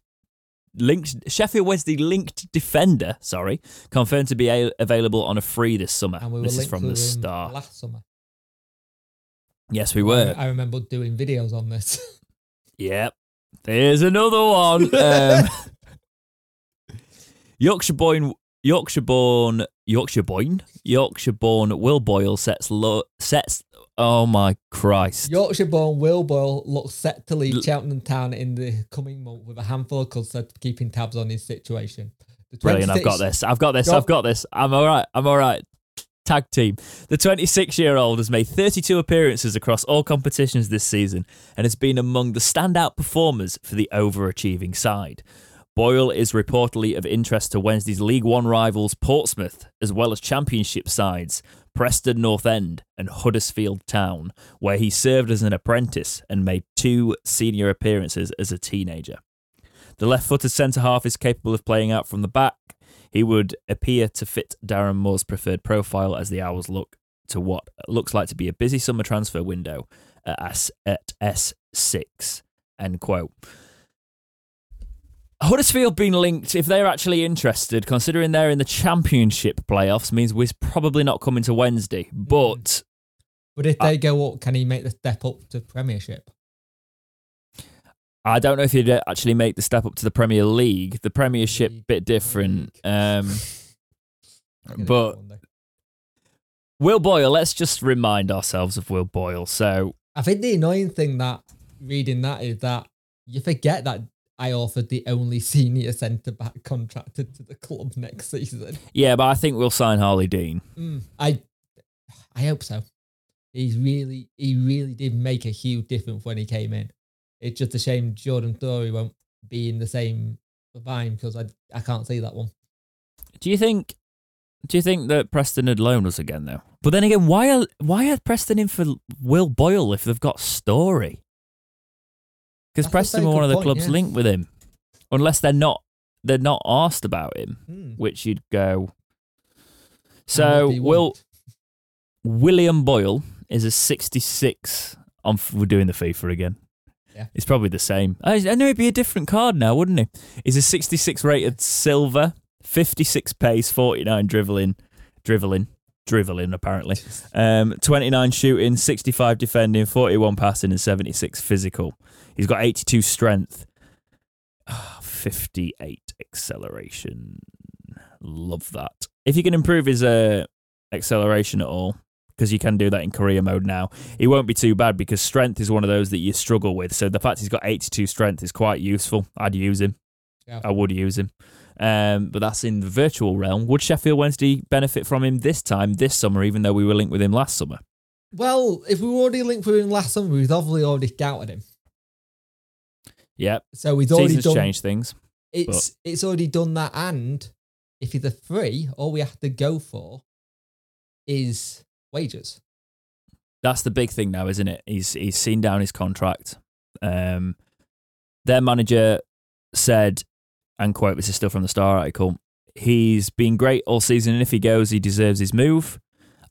S1: linked Sheffield Wednesday linked defender, sorry, confirmed to be a- available on a free this summer.
S2: and we were
S1: this is from the star
S2: last summer.
S1: Yes, we were.
S2: I, I remember doing videos on this.
S1: Yep. There's another one. Um, Yorkshire born Yorkshire born Yorkshire born Yorkshire born Will Boyle sets lo- sets oh my Christ.
S2: Yorkshire-born Will Boyle looks set to leave
S1: L-
S2: Cheltenham Town in the coming month with a handful of clubs said keeping tabs on his situation. The
S1: Brilliant, I've got this. I've got this. I've got this. I'm all right. I'm all right. Tag team. The 26 year old has made 32 appearances across all competitions this season and has been among the standout performers for the overachieving side. Boyle is reportedly of interest to Wednesday's League One rivals Portsmouth, as well as Championship sides Preston North End and Huddersfield Town, where he served as an apprentice and made two senior appearances as a teenager. The left footed centre half is capable of playing out from the back. He would appear to fit Darren Moore's preferred profile as the Owls look to what looks like to be a busy summer transfer window at S6. End quote. Huddersfield being linked, if they're actually interested, considering they're in the championship playoffs, means we're probably not coming to Wednesday. But
S2: But if they go up, can he make the step up to Premiership?
S1: I don't know if he'd actually make the step up to the Premier League. The Premiership
S2: League.
S1: bit different. Um, but
S2: it one day.
S1: Will Boyle, let's just remind ourselves of Will Boyle. So,
S2: I think the annoying thing that reading that is that you forget that I offered the only senior centre back contracted to the club next season.
S1: yeah, but I think we'll sign Harlee Dean.
S2: Mm, I I hope so. He's really he really did make a huge difference when he came in. It's just a shame Jordan Storey won't be in the same vine because I I can't see that one.
S1: Do you think? Do you think that Preston had loaned us again though? But then again, why are why are Preston in for Will Boyle if they've got Storey? Because Preston were one of the
S2: point,
S1: clubs
S2: yeah.
S1: linked with him, unless they're not they're not asked about him,
S2: Hmm.
S1: which you'd go. So
S2: what do you
S1: Will? William Boyle is a 66 on we're doing the FIFA again.
S2: Yeah.
S1: It's probably the same. I, I know it'd be a different card now, wouldn't it? He's a 66 rated silver, 56 pace, 49 dribbling, dribbling, dribbling apparently. Um, 29 shooting, 65 defending, 41 passing, and 76 physical. He's got 82 strength, Ah, 58 acceleration. Love that. If you can improve his uh, acceleration at all, because you can do that in career mode now, he won't be too bad because strength is one of those that you struggle with. So the fact he's got 82 strength is quite useful. I'd use him.
S2: Yeah.
S1: I would use him. Um, but that's in the virtual realm. Would Sheffield Wednesday benefit from him this time, this summer, even though we were linked with him last summer?
S2: Well, if we were already linked with him last summer, we've obviously already scouted him.
S1: Yep.
S2: So he's already
S1: Seasons
S2: done
S1: change things.
S2: it's it's already done that and if he's a free, all we have to go for is wages.
S1: That's the big thing now, isn't it? He's he's seen down his contract. Um, their manager said, and quote, this is still from the Star article. He's been great all season, and if he goes, he deserves his move.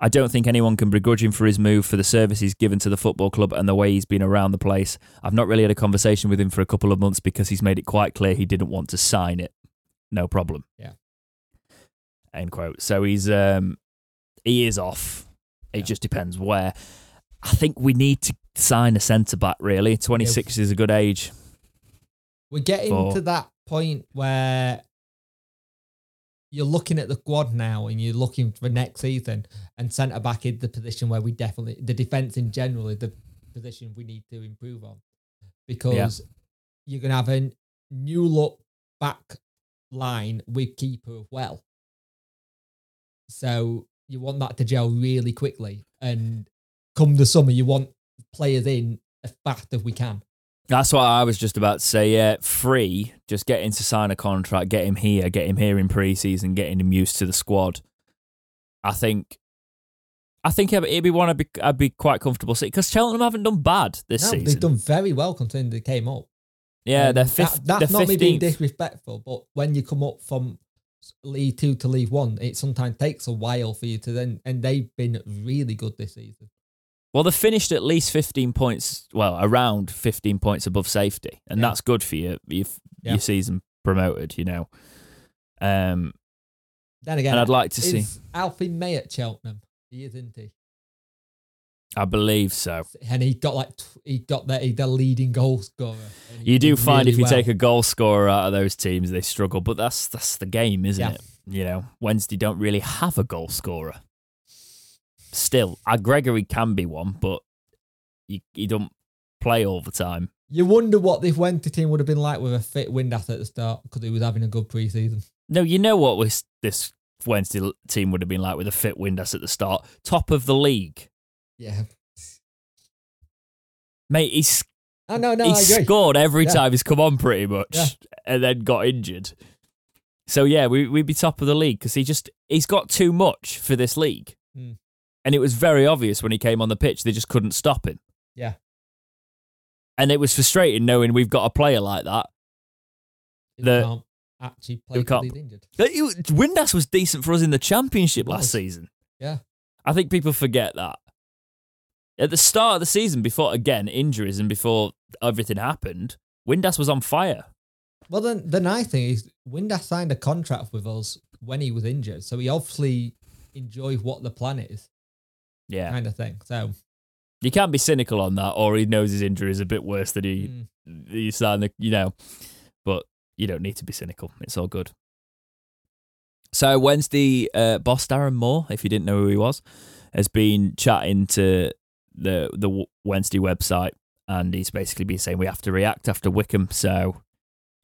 S1: I don't think anyone can begrudge him for his move, for the service he's given to the football club, and the way he's been around the place. I've not really had a conversation with him for a couple of months because he's made it quite clear he didn't want to sign it. No problem.
S2: Yeah.
S1: End quote. So he's um he is off. It
S2: Yeah.
S1: just depends where. I think we need to sign a centre back. Really, twenty six is a good age.
S2: We're getting
S1: For-
S2: to that point where you're looking at the squad now and you're looking for next season and centre back is the position where we definitely the defence in general is the position we need to improve on. Because you're gonna have a new look back line with keeper as well. So you want that to gel really quickly. And come the summer, you want players in as fast as we can.
S1: That's what I was just about to say. Yeah, free. Just get him to sign a contract, get him here, get him here in pre-season, getting him used to the squad. I think, I think it'd be one I'd be, I'd be quite comfortable seeing because Cheltenham haven't done bad this
S2: No,
S1: season.
S2: they've done very well considering they came up.
S1: yeah,
S2: Um,
S1: they're
S2: that-
S1: fifth.
S2: that's
S1: they're
S2: not me being disrespectful, but when you come up from League Two to League One, it sometimes takes a while for you to then. And they've been really good this season.
S1: Well, they finished at least 15 points, well, around 15 points above safety. And
S2: Yeah.
S1: that's good for you, your,
S2: Yeah.
S1: your season promoted, you know. Um,
S2: Then again,
S1: and I'd like to see,
S2: Alfie May at Cheltenham? He is, isn't he?
S1: I believe so.
S2: And he got like he got the the leading goal scorer.
S1: You do find if you
S2: well.
S1: take a goal scorer out of those teams, they struggle. But that's that's the game, isn't
S2: Yeah.
S1: it? You know, Wednesday don't really have a goal scorer. Still, uh, Gregory can be one, but he, he don't play all the time.
S2: You wonder what this Wednesday team would have been like with a fit Windass at the start because he was having a good preseason.
S1: No, you know what this, this Wednesday team would have been like with a fit Windass at the start. Top of the league.
S2: Yeah.
S1: Mate, he's,
S2: Oh no, no,
S1: he scored every
S2: Yeah.
S1: time he's come on pretty much
S2: Yeah.
S1: and then got injured. So yeah, we, we'd be top of the league because he just, he's got too much for this league.
S2: Hmm.
S1: And it was very obvious when he came on the pitch, they just couldn't stop him.
S2: Yeah.
S1: And it was frustrating knowing we've got a player like that.
S2: He
S1: the-
S2: can't actually play because he's injured.
S1: Windass was decent for us in the championship last season.
S2: Yeah.
S1: I think people forget that. At the start of the season, before again injuries and before everything happened, Windass was on fire.
S2: Well, then the nice thing is Windass signed a contract with us when he was injured, so he obviously enjoys what the plan is,
S1: Yeah,
S2: kind of thing. So
S1: you can't be cynical on that, or he knows his injury is a bit worse than he
S2: mm,
S1: he signed the, you know. But you don't need to be cynical. It's all good. So Wednesday, uh, boss Darren Moore, if you didn't know who he was, has been chatting to the the Wednesday website, and he's basically been saying we have to react after Wycombe. So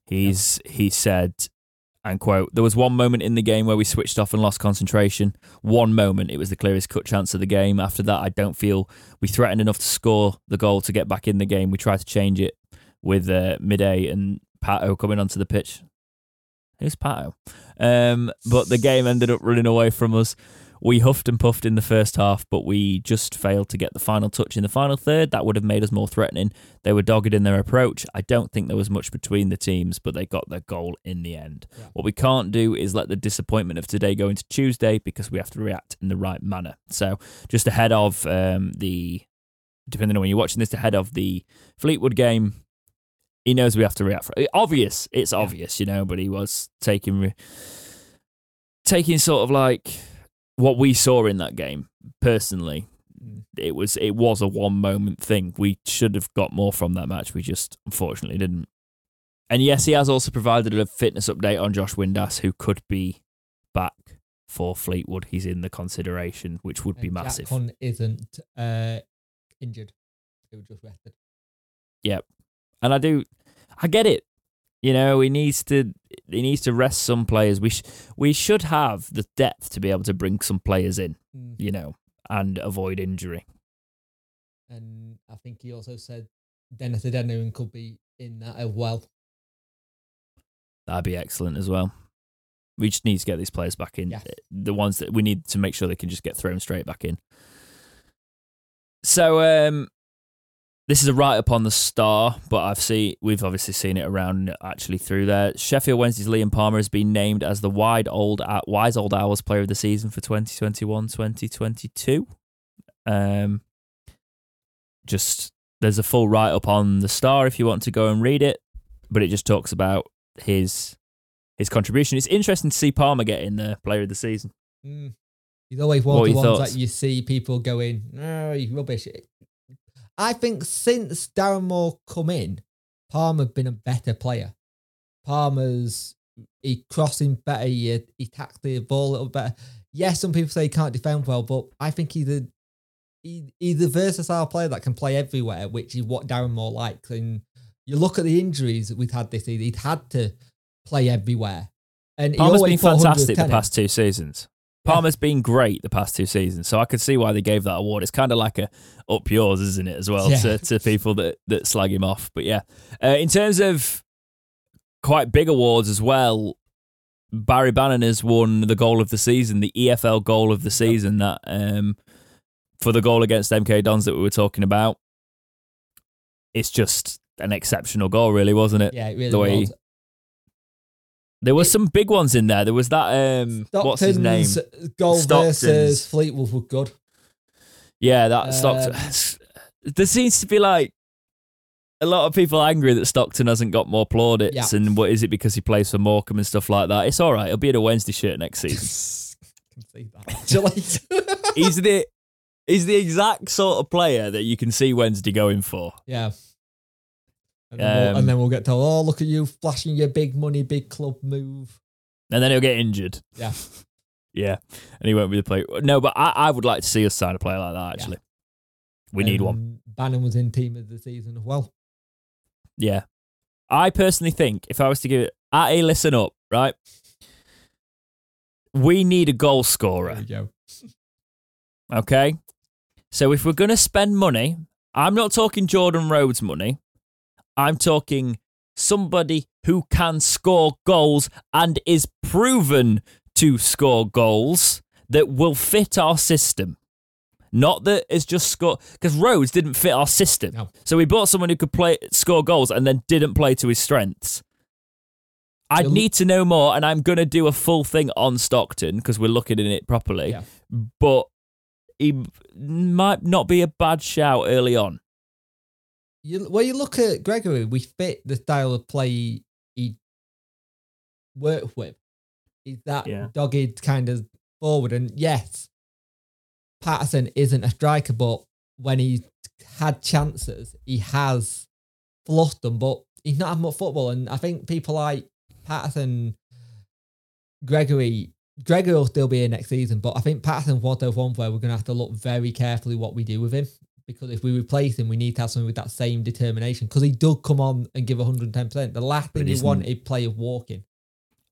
S1: he's he said, and quote, there was one moment in the game where we switched off and lost concentration. One moment, it was the clearest cut chance of the game. After that, I don't feel we threatened enough to score the goal to get back in the game. We tried to change it with uh, Midday and Pato coming onto the pitch. Who's Pato? Um, but the game ended up running away from us. We huffed and puffed in the first half, but we just failed to get the final touch in the final third. That would have made us more threatening. They were dogged in their approach. I don't think there was much between the teams, but they got their goal in the end.
S2: Yeah.
S1: What we can't do is let the disappointment of today go into Tuesday because we have to react in the right manner. So, just ahead of um, the, depending on when you're watching this, ahead of the Fleetwood game, he knows we have to react. For, obvious, it's obvious, you know, but he was taking, taking sort of like what we saw in that game personally
S2: mm.
S1: it was it was a one moment thing. We should have got more from that match. We just unfortunately didn't. And yes, he has also provided a fitness update on Josh Windass, who could be back for Fleetwood. He's in the consideration, which would be
S2: Jack
S1: massive.
S2: Hunt isn't uh, injured; he was just rested.
S1: Yep, and I do, I get it. You know, he needs to he needs to rest some players. We sh- we should have the depth to be able to bring some players in.
S2: Mm.
S1: You know, and avoid injury.
S2: And I think he also said Dennis Adeniran could be in that as well.
S1: That'd be excellent as well. We just need to get these players back in.
S2: Yeah.
S1: The ones that we need to make sure they can just get thrown straight back in. So um, this is a write up on the Star, but I've seen we've obviously seen it around actually through there. Sheffield Wednesday's Liam Palmer has been named as the wide old wise old owls player of the season for 2021-2022. Um, just there's a full write up on the Star if you want to go and read it, but it just talks about his his contribution. It's interesting to see Palmer getting the player of the season.
S2: Mm. He's always one of the ones
S1: thoughts?
S2: that you see people going, no, he's rubbish. I think since Darren Moore come in, Palmer's been a better player. Palmer's he crossing better, he, he tackles the ball a little better. Yes, some people say he can't defend well, but I think he's a he, he's a versatile player that can play everywhere, which is what Darren Moore likes. And you look at the injuries that we've had this season, he'd had to play everywhere. And
S1: Palmer's been fantastic the past two seasons. Palmer's been great the past two seasons, so I could see why they gave that award. It's kind of like a up yours, isn't it, as well
S2: Yeah.
S1: to, to people that that slag him off. But yeah, uh, in terms of quite big awards as well, Barry Bannan has won the goal of the season, the EFL goal of the season. That um, for the goal against MK Dons that we were talking about, it's just an exceptional goal, really, wasn't it?
S2: Yeah, it really
S1: the way
S2: was.
S1: There were some big ones in there. There was that um, what's his name?
S2: Cole
S1: Stockton's.
S2: versus Fleetwood was good.
S1: Yeah, that
S2: Um,
S1: Stockton. There seems to be like a lot of people angry that Stockton hasn't got more plaudits,
S2: Yeah.
S1: and what is it because he plays for Morecambe and stuff like that? It's all right. He'll be in a Wednesday shirt next season.
S2: can see that actually.
S1: he's the he's the exact sort of player that you can see Wednesday going for.
S2: yeah. And then, we'll,
S1: Um,
S2: and then we'll get told, oh, look at you flashing your big money, big club move.
S1: and then he'll get injured.
S2: Yeah.
S1: Yeah, and he won't be the player. No, but I, I would like to see us sign a player like that. Actually, we need one.
S2: Um, Bannan was in team of the season as well.
S1: Yeah. I personally think if I was to give it, at a listen up, right? We need a goal
S2: There
S1: scorer.
S2: go.
S1: Okay. So if we're going to spend money, I'm not talking Jordan Rhodes money. I'm talking somebody who can score goals and is proven to score goals that will fit our system. Not that it's just score because Rhodes didn't fit our system.
S2: No.
S1: So we bought someone who could play score goals and then didn't play to his strengths. I'd need to know more, and I'm going to do a full thing on Stockton because we're looking at it properly.
S2: Yeah.
S1: But he might not be a bad shout early on.
S2: You, well, you look at Gregory, we fit the style of play he worked with. He's that
S1: Yeah.
S2: dogged kind of forward. And yes, Paterson isn't a striker, but when he had chances, he has fluffed them, but he's not had much football. And I think people like Paterson, Gregory, Gregory will still be here next season, but I think Paterson's one of those ones where we're going to have to look very carefully what we do with him because if we replace him, we need to have someone with that same determination because he does come on and give 110%. The last thing you want is player walking.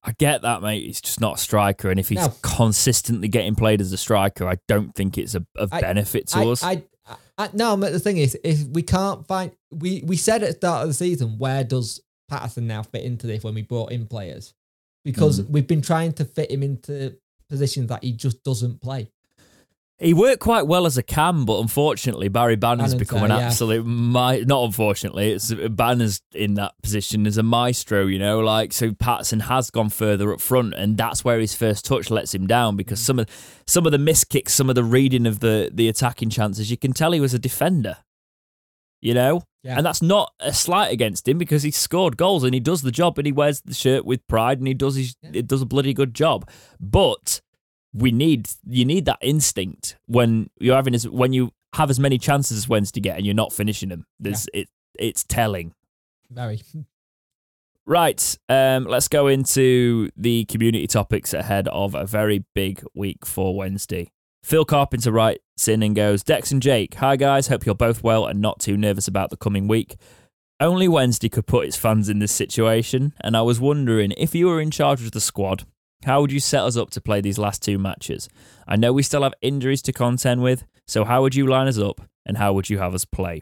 S1: I get that, mate. He's just not a striker, and if he's
S2: No.
S1: consistently getting played as a striker, I don't think it's a, of
S2: I-
S1: benefit to
S2: I,
S1: us.
S2: I, I, I, no, but the thing is, if we can't find, we, we said at the start of the season, where does Paterson now fit into this when we brought in players? Because
S1: Mm.
S2: we've been trying to fit him into positions that he just doesn't play.
S1: He worked quite well as a cam, but unfortunately, Barry Bannan's
S2: Bannan's
S1: become
S2: there,
S1: an
S2: yeah.
S1: absolute. Mi- not unfortunately, it's Bannan's in that position as a maestro. You know, like so Patson has gone further up front, and that's where his first touch lets him down because
S2: Mm.
S1: some of some of the miss kicks, some of the reading of the the attacking chances, you can tell he was a defender. You know,
S2: Yeah.
S1: and that's not a slight against him because he scored goals and he does the job and he wears the shirt with pride and he does his
S2: Yeah.
S1: it does a bloody good job. But we need you need that instinct when you're having as when you have as many chances as Wednesday get and you're not finishing them. There's it it's telling.
S2: Very.
S1: Right, um, let's go into the community topics ahead of a very big week for Wednesday. Phil Carpenter writes in and goes, Dex and Jake, hi guys, hope you're both well and not too nervous about the coming week. Only Wednesday could put its fans in this situation, and I was wondering if you were in charge of the squad, how would you set us up to play these last two matches? I know we still have injuries to contend with, so how would you line us up and how would you have us play?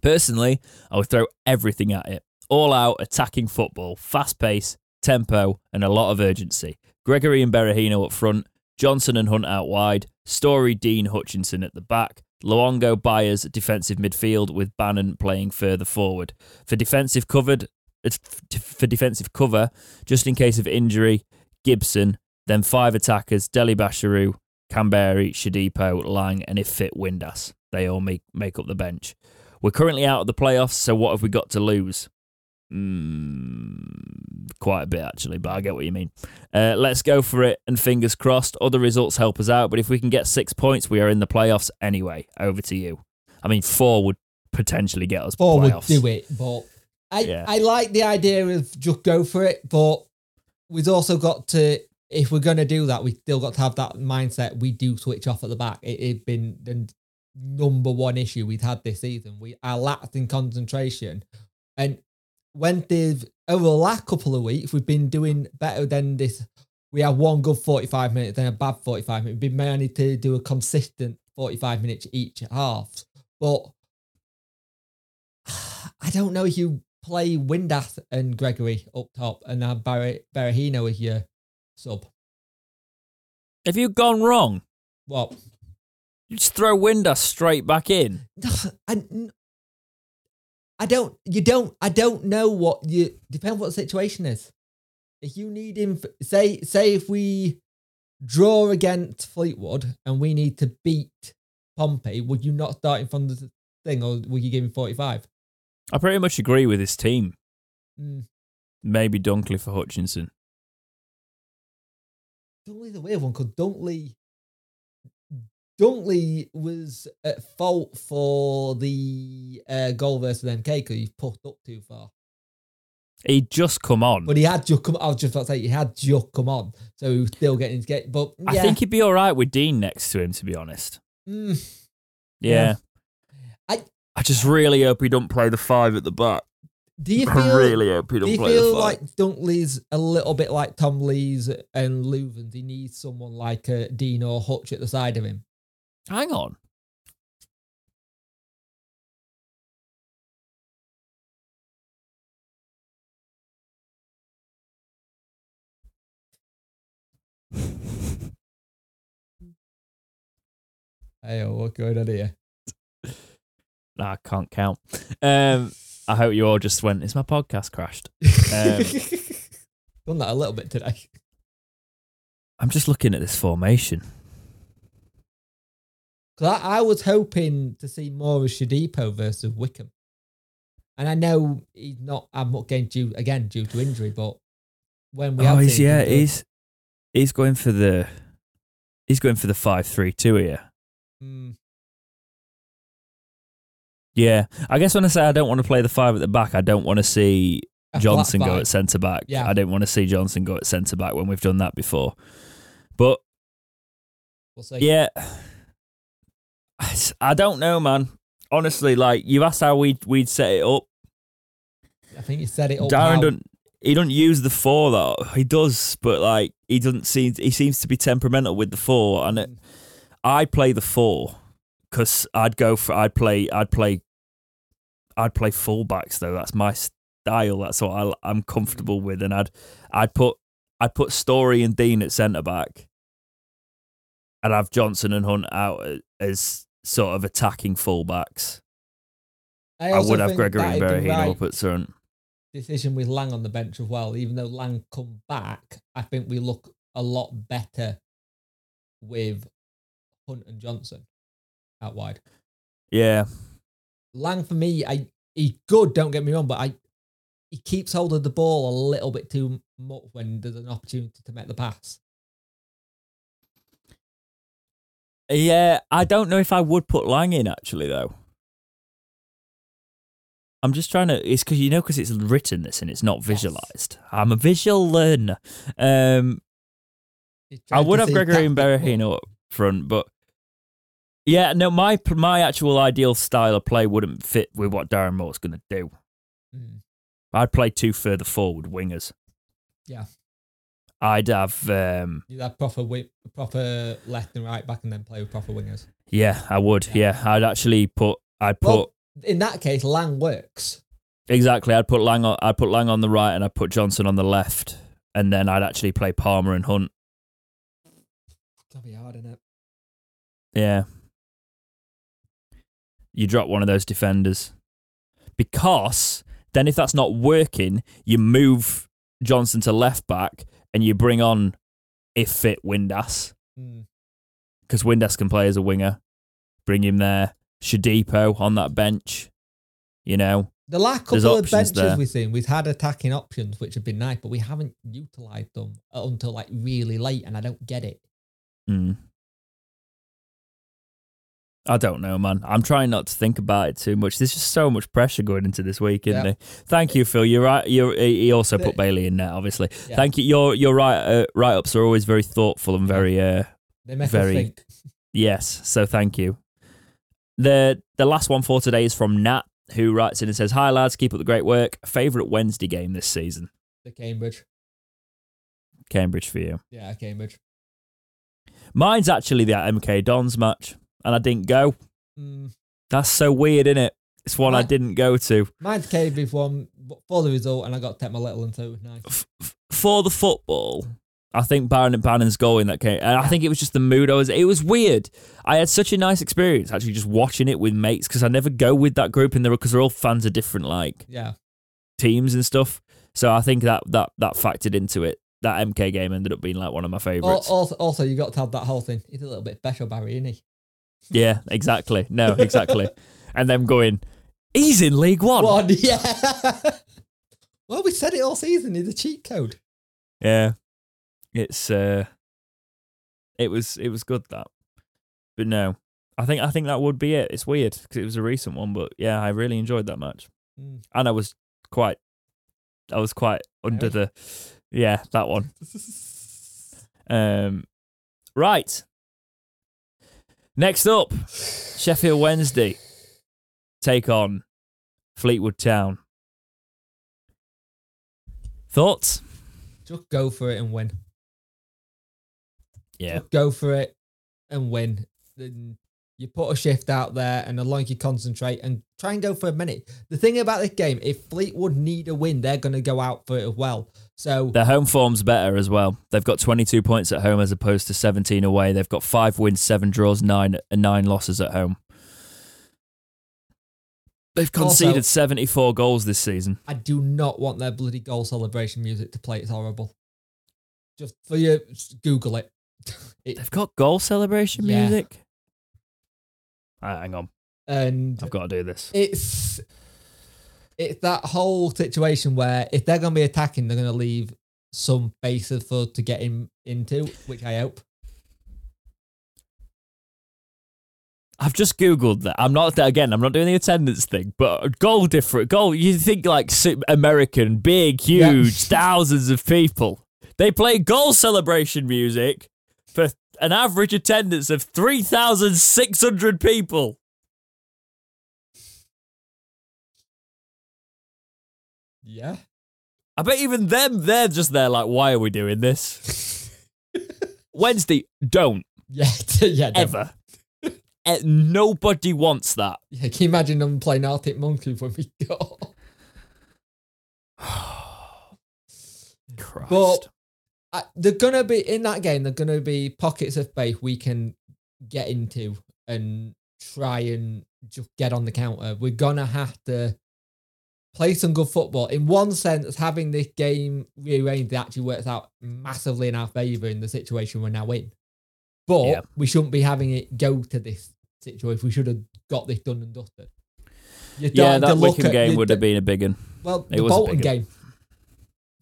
S1: Personally, I would throw everything at it. All out attacking football, fast pace, tempo, and a lot of urgency. Gregory and Berahino up front, Johnson and Hunt out wide, Storey, Dean, Hutchinson at the back, Luongo, Byers defensive midfield with Bannan playing further forward. For defensive covered, uh, for defensive cover, just in case of injury, Gibson, then five attackers, Dele Bashiru, Kamberi, Shodipo, Lang, and if fit, Windass. They all make, make up the bench. We're currently out of the playoffs, so what have we got to lose? Mm, quite a bit, actually, but I get what you mean. Uh, let's go for it, and fingers crossed, other results help us out. But if we can get six points, we are in the playoffs anyway. Over to you. I mean, four would potentially get us
S2: four
S1: playoffs.
S2: would do it, but I,
S1: Yeah.
S2: I like the idea of just go for it, but we've also got to, if we're going to do that, we've still got to have that mindset. We do switch off at the back. It had been the number one issue we've had this season. We are lacked in concentration. And when they've, over the last couple of weeks, we've been doing better than this. We have one good 45 minutes, then a bad 45 minutes. We've managed to do a consistent 45 minutes each half. But I don't know if you play Windass and Gregory up top and have Bar- Berahino as your sub.
S1: Have you gone wrong?
S2: What?
S1: You just throw Windass straight back in.
S2: I, I don't. You don't. I don't know what you. Depends what the situation is. If you need him, say say if we draw against Fleetwood and we need to beat Pompey, would you not start him from the thing, or would you give him forty five?
S1: I pretty much agree with his team.
S2: Mm.
S1: Maybe Dunkley for Hutchinson.
S2: Dunkley's a weird one because Dunkley, Dunkley was at fault for the uh, goal versus MK because he pushed up too far.
S1: He'd just come on.
S2: But he had just come. I was just about to say he had just come on, so he was still getting his get. But
S1: I think he'd be all right with Dean next to him, to be honest.
S2: mm,
S1: Yeah.
S2: I-
S1: I just really hope he don't play the five at the back.
S2: do you
S1: I really hope he
S2: do
S1: don't
S2: you
S1: play the
S2: feel
S1: five.
S2: like Dunkley's a little bit like Tom Lee's and Leuven's? He needs someone like uh, Dean or Hutch at the side of him.
S1: Hang on.
S2: Hey, what's going on here?
S1: I can't count. Um, I hope you all just went, is my podcast crashed? Um,
S2: Done that a little bit today.
S1: I'm just looking at this formation.
S2: Because I, I was hoping to see more of Shodipo versus Wycombe. And I know he's not I'm not getting due again due to injury, but when we
S1: oh, he's,
S2: him
S1: yeah, he's he's going for the he's going for the five three two here.
S2: Mm,
S1: Yeah, I guess when I say I don't want to play the five at the back, I don't want to see
S2: a
S1: Johnson go at centre back.
S2: Yeah.
S1: I didn't want to see Johnson go at centre back when we've done that before. But
S2: We'll see.
S1: yeah, I don't know, man. Honestly, like you asked how we we'd set it up.
S2: I think you set it up.
S1: Darren don't he don't use the four though. He does, but like he doesn't seem he seems to be temperamental with the four, and it,
S2: Mm.
S1: I play the four because I'd go for I'd play I'd play I'd play fullbacks though. That's my style. That's what I, I'm comfortable mm. with, and I'd I'd put I'd put Storey and Dean at centre back, and have Johnson and Hunt out uh, as sort of attacking fullbacks. I,
S2: also
S1: would have Gregory and Berahino
S2: right
S1: up at front.
S2: decision with Lang on the bench as well. Even though Lang come back, I think we look a lot better with Hunt and Johnson out wide.
S1: Yeah,
S2: Lang for me, I he's good. Don't get me wrong, but I he keeps hold of the ball a little bit too much when there's an opportunity to make the pass.
S1: Yeah, I don't know if I would put Lang in actually though. I'm just trying to. It's because you know because it's written this and it's not visualized. I'm a visual learner. Um, I would have Gregory and Berahino up front, but yeah, no, my my actual ideal style of play wouldn't fit with what Darren Moore's going to do.
S2: Mm,
S1: I'd play two further forward wingers.
S2: Yeah.
S1: I'd have. Um,
S2: You'd have proper wi- proper left and right back, and then play with proper wingers.
S1: yeah, I would.
S2: Yeah.
S1: Yeah, I'd actually put. I'd put.
S2: Well, in that case, Lang works.
S1: Exactly. I'd put Lang on. I'd put Lang on the right, and I'd put Johnson on the left. and then I'd actually play Palmer and Hunt.
S2: That'll be hard, innit?
S1: Yeah. You drop one of those defenders. Because then if that's not working, you move Johnson to left back and you bring on if fit Windass.
S2: Mm.
S1: Because Windass can play as a winger. Bring him there. Shodipo on that bench. You know.
S2: The last couple of benches
S1: there.
S2: we've seen, we've had attacking options which have been nice, but we haven't utilised them until like really late, and I don't get it.
S1: Mm. I don't know, man. I'm trying not to think about it too much. There's just so much pressure going into this week, isn't
S2: Yeah.
S1: there? Thank you, Phil. You're right. You're, he also put Bailey in there, obviously.
S2: Yeah.
S1: Thank you. Your your right uh, write ups are always very thoughtful and very uh,
S2: They make
S1: Very-
S2: think.
S1: yes. So thank you. The the last one for today is from Nat, who writes in and says, "Hi lads, keep up the great work. Favorite Wednesday game this season?
S2: The Cambridge.
S1: Cambridge for you.
S2: Yeah, Cambridge.
S1: Mine's actually the MK Dons match, and I didn't go.
S2: Mm.
S1: That's so weird, isn't it? It's one I didn't go to.
S2: Mine's Cambridge one for the result, and I got to take my little and two. Nice.
S1: F- f- for the football, I think Baron and Bannan's goal in that game, and I think it was just the mood. I was. It was weird. I had such a nice experience actually just watching it with mates because I never go with that group in there because they're all fans of different like
S2: Yeah.
S1: teams and stuff. So I think that that that factored into it. That MK game ended up being like one of my favorites.
S2: Also, also, you got to have that whole thing. He's a little bit special, Barry, isn't he?
S1: Yeah, exactly. No, exactly. and them going, he's in League One.
S2: One, yeah. well, we said it all season. He's a cheat code.
S1: Yeah, it's uh, it was it was good that, but no, I think I think that would be it. It's weird because it was a recent one, but yeah, I really enjoyed that match,
S2: Mm.
S1: and I was quite, I was quite under the, yeah, that one. Um, right. Next up, Sheffield Wednesday take on Fleetwood Town. Thoughts?
S2: Just go for it and win.
S1: Yeah.
S2: Just go for it and win. You put a shift out there, and as long you concentrate and try and go for a minute. The thing about this game, if Fleetwood need a win, they're going to go out for it as well. So
S1: Their home form's better as well. They've got 22 points at home as opposed to 17 away. They've got five wins, seven draws, nine and nine losses at home. They've conceded
S2: Also-
S1: 74 goals this season.
S2: I do not want their bloody goal celebration music to play. It's horrible. Just for you, just Google it. it
S1: They've got goal celebration
S2: Yeah.
S1: music. Hang on,
S2: and
S1: I've got to do this.
S2: it's it's that whole situation where if they're going to be attacking, they're going to leave some bases for to get in into, which I hope.
S1: I've just googled that. I'm not again. I'm not doing the attendance thing, but goal different goal. You think like American, big,
S2: Yeah.
S1: huge, thousands of people. They play goal celebration music for an average attendance of three thousand six hundred people.
S2: Yeah.
S1: I bet even them, they're just there like, why are we doing this? Wednesday, don't
S2: Yeah. yeah. don't-
S1: ever. Eh, Nobody wants that.
S2: Yeah. Can you imagine them playing Arctic Monkey when we go?
S1: Christ.
S2: But I, they're gonna be in that game. They're gonna be pockets of space we can get into and try and just get on the counter. We're gonna have to play some good football. In one sense, having this game rearranged actually works out massively in our favour in the situation we're now in. But
S1: Yeah.
S2: we shouldn't be having it go to this situation. We should have got this done and dusted.
S1: Yeah, that
S2: Wycombe
S1: game would have been a big one.
S2: well,
S1: It
S2: the
S1: was a
S2: Bolton game.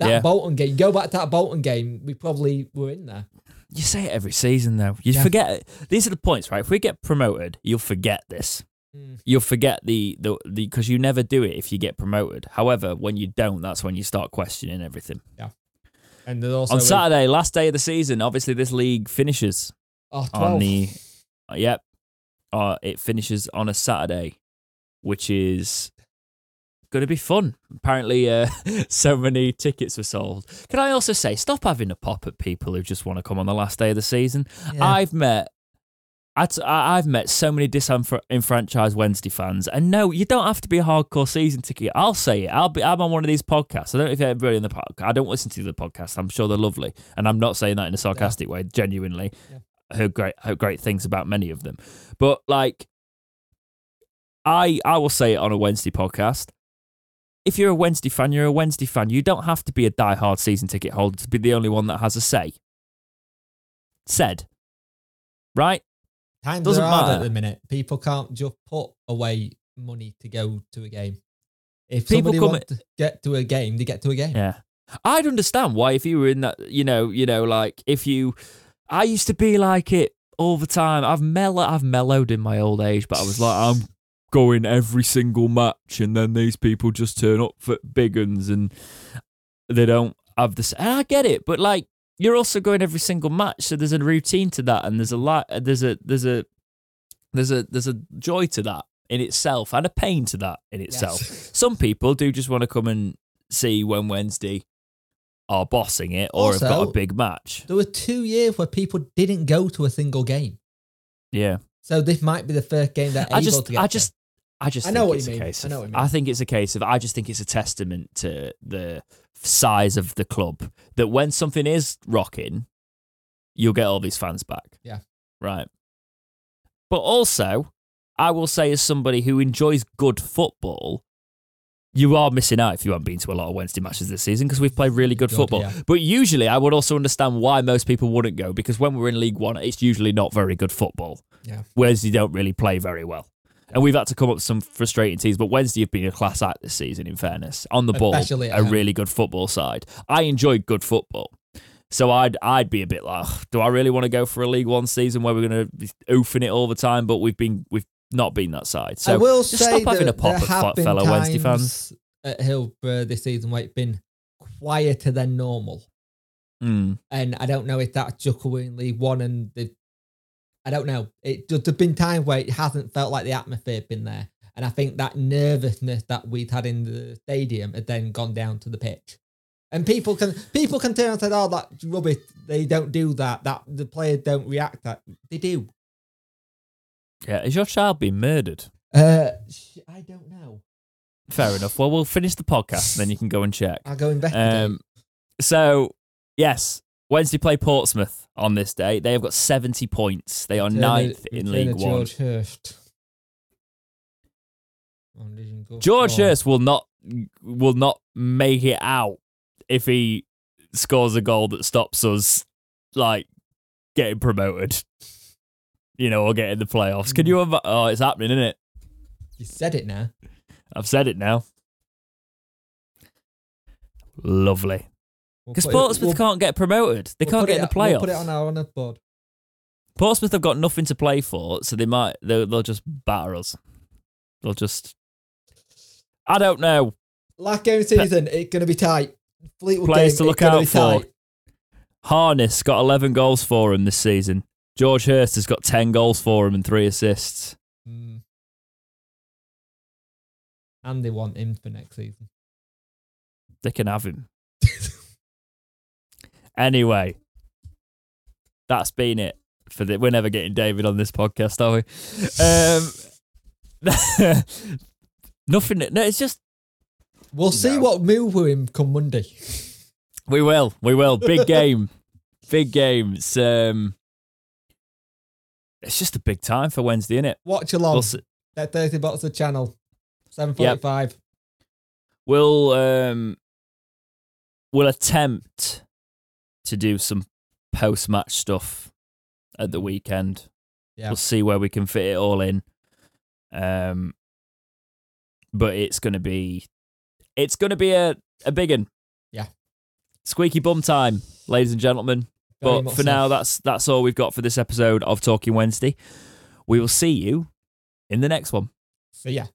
S2: That
S1: Yeah.
S2: Bolton game. Go back to that Bolton game. We probably were in there.
S1: You say it every season, though. You
S2: Yeah.
S1: forget it. These are the points, right? If we get promoted, you'll forget this.
S2: Mm.
S1: You'll forget the the because you never do it if you get promoted. However, when you don't, that's when you start questioning everything.
S2: Yeah. And also
S1: on Saturday, last day of the season, obviously this league finishes
S2: oh,
S1: on the. uh, Yep, uh, it finishes on a Saturday, which is going to be fun. Apparently, uh, so many tickets were sold. Can I also say, stop having a pop at people who just want to come on the last day of the season.
S2: Yeah.
S1: I've met I t- I- I've met so many disenfranchised Wednesday fans, and no, you don't have to be a hardcore season ticket. I'll say it. I'll be. I'm on one of these podcasts. I don't know if everybody in the podcast. I don't listen to the podcast. I'm sure they're lovely, and I'm not saying that in a sarcastic way. Genuinely,
S2: Yeah.
S1: I heard great, heard great things about many of them. But like, I I will say it on a Wednesday podcast. If you're a Wednesday fan, you're a Wednesday fan. You don't have to be a die-hard season ticket holder to be the only one that has a say. Said, right?
S2: Times
S1: Doesn't
S2: are hard
S1: matter.
S2: at the minute. People can't just put away money to go to a game. If
S1: People
S2: somebody
S1: come-
S2: wants to get to a game, they get to a game.
S1: Yeah. I'd understand why if you were in that, you know, you know, like if you, I used to be like it all the time. I've mellow, I've mellowed in my old age, but I was like, I'm going every single match, and then these people just turn up for big uns and they don't have this. And I get it, but like you're also going every single match, so there's a routine to that, and there's a lot, there's a, there's a, there's a, there's a joy to that in itself, and a pain to that in itself
S2: Yes.
S1: some people do just want to come and see when Wednesday are bossing it or have got a big match.
S2: There were two years where people didn't go to a single game.
S1: Yeah.
S2: So this might be the first game they're
S1: I
S2: able
S1: just
S2: to get
S1: I just I just
S2: I
S1: think
S2: know what
S1: it's
S2: you
S1: a
S2: mean.
S1: case
S2: I
S1: of
S2: know what you
S1: I think it's a case of I just think it's a testament to the size of the club that when something is rocking, you'll get all these fans back.
S2: Yeah.
S1: Right. But also, I will say as somebody who enjoys good football, you are missing out if you haven't been to a lot of Wednesday matches this season because we've played really good
S2: Good,
S1: football.
S2: yeah.
S1: But usually, I would also understand why most people wouldn't go because when we're in League One, it's usually not very good football.
S2: Yeah.
S1: Wednesday don't really play very well. And we've had to come up with some frustrating teams, but Wednesday have been a class act this season, in fairness. On the ball,
S2: Especially
S1: a really good football side. I enjoy good football. So I'd I'd be a bit like, "Ugh, do I really want to go for a League One season where we're going to be oofing it all the time? But we've been we've not been that side. So
S2: I will
S1: just
S2: say
S1: stop having a pop at
S2: have
S1: fe-
S2: been
S1: fellow Wednesday
S2: times at Hillsborough this season where it's been quieter than normal.
S1: Mm.
S2: And I don't know if that's we're League One and the I don't know. It there's been times where it hasn't felt like the atmosphere been there. And I think that nervousness that we'd had in the stadium had then gone down to the pitch. And people can people can turn and say, "Oh, that's rubbish." They don't do that. That the players don't react. That they do.
S1: Yeah, is your child being murdered?
S2: Uh, I don't know.
S1: Fair enough. Well, we'll finish the podcast, and then you can go and check.
S2: I'll go investigate.
S1: Um, so yes, Wednesday play Portsmouth on this day. They have got seventy points. They are ninth in
S2: return
S1: League One.
S2: George Hirst.
S1: George. Hirst will not will not make it out if he scores a goal that stops us like getting promoted. You know, or getting the playoffs. Can hmm. you? Imagine? Oh, it's happening, isn't it?
S2: You said it now.
S1: I've said it now. Lovely.
S2: We'll
S1: Because Portsmouth
S2: we'll-
S1: can't get promoted. They
S2: we'll
S1: can't get in the playoffs.
S2: We'll put it on our honour board.
S1: Portsmouth have got nothing to play for, so they might they'll, they'll just batter us. They'll just. I don't know.
S2: Last game of season, it's going to be tight. Fleetwood
S1: Players
S2: game,
S1: to look out
S2: be
S1: for.
S2: tight.
S1: Harness got 11 goals for him this season. George Hirst has got 10 goals for him and three assists.
S2: Mm. And they want him for next season.
S1: They can have him. Anyway, that's been it for the. We're never getting David on this podcast, are we? Um, nothing. No, it's just
S2: We'll see
S1: No.
S2: what move with him come Monday.
S1: We will. We will. Big game. big game. It's um it's just a big time for Wednesday, isn't it?
S2: Watch along.
S1: We'll, s-
S2: At 30 bucks a channel. 745.
S1: we'll um we'll attempt to do some post match stuff at the weekend.
S2: Yeah.
S1: We'll see where we can fit it all in. Um but it's gonna be it's gonna be a, a big one.
S2: Yeah.
S1: Squeaky bum time, ladies and gentlemen.
S2: Very
S1: But for
S2: so.
S1: now, that's that's all we've got for this episode of Talking Wednesday. We will see you in the next one.
S2: So yeah.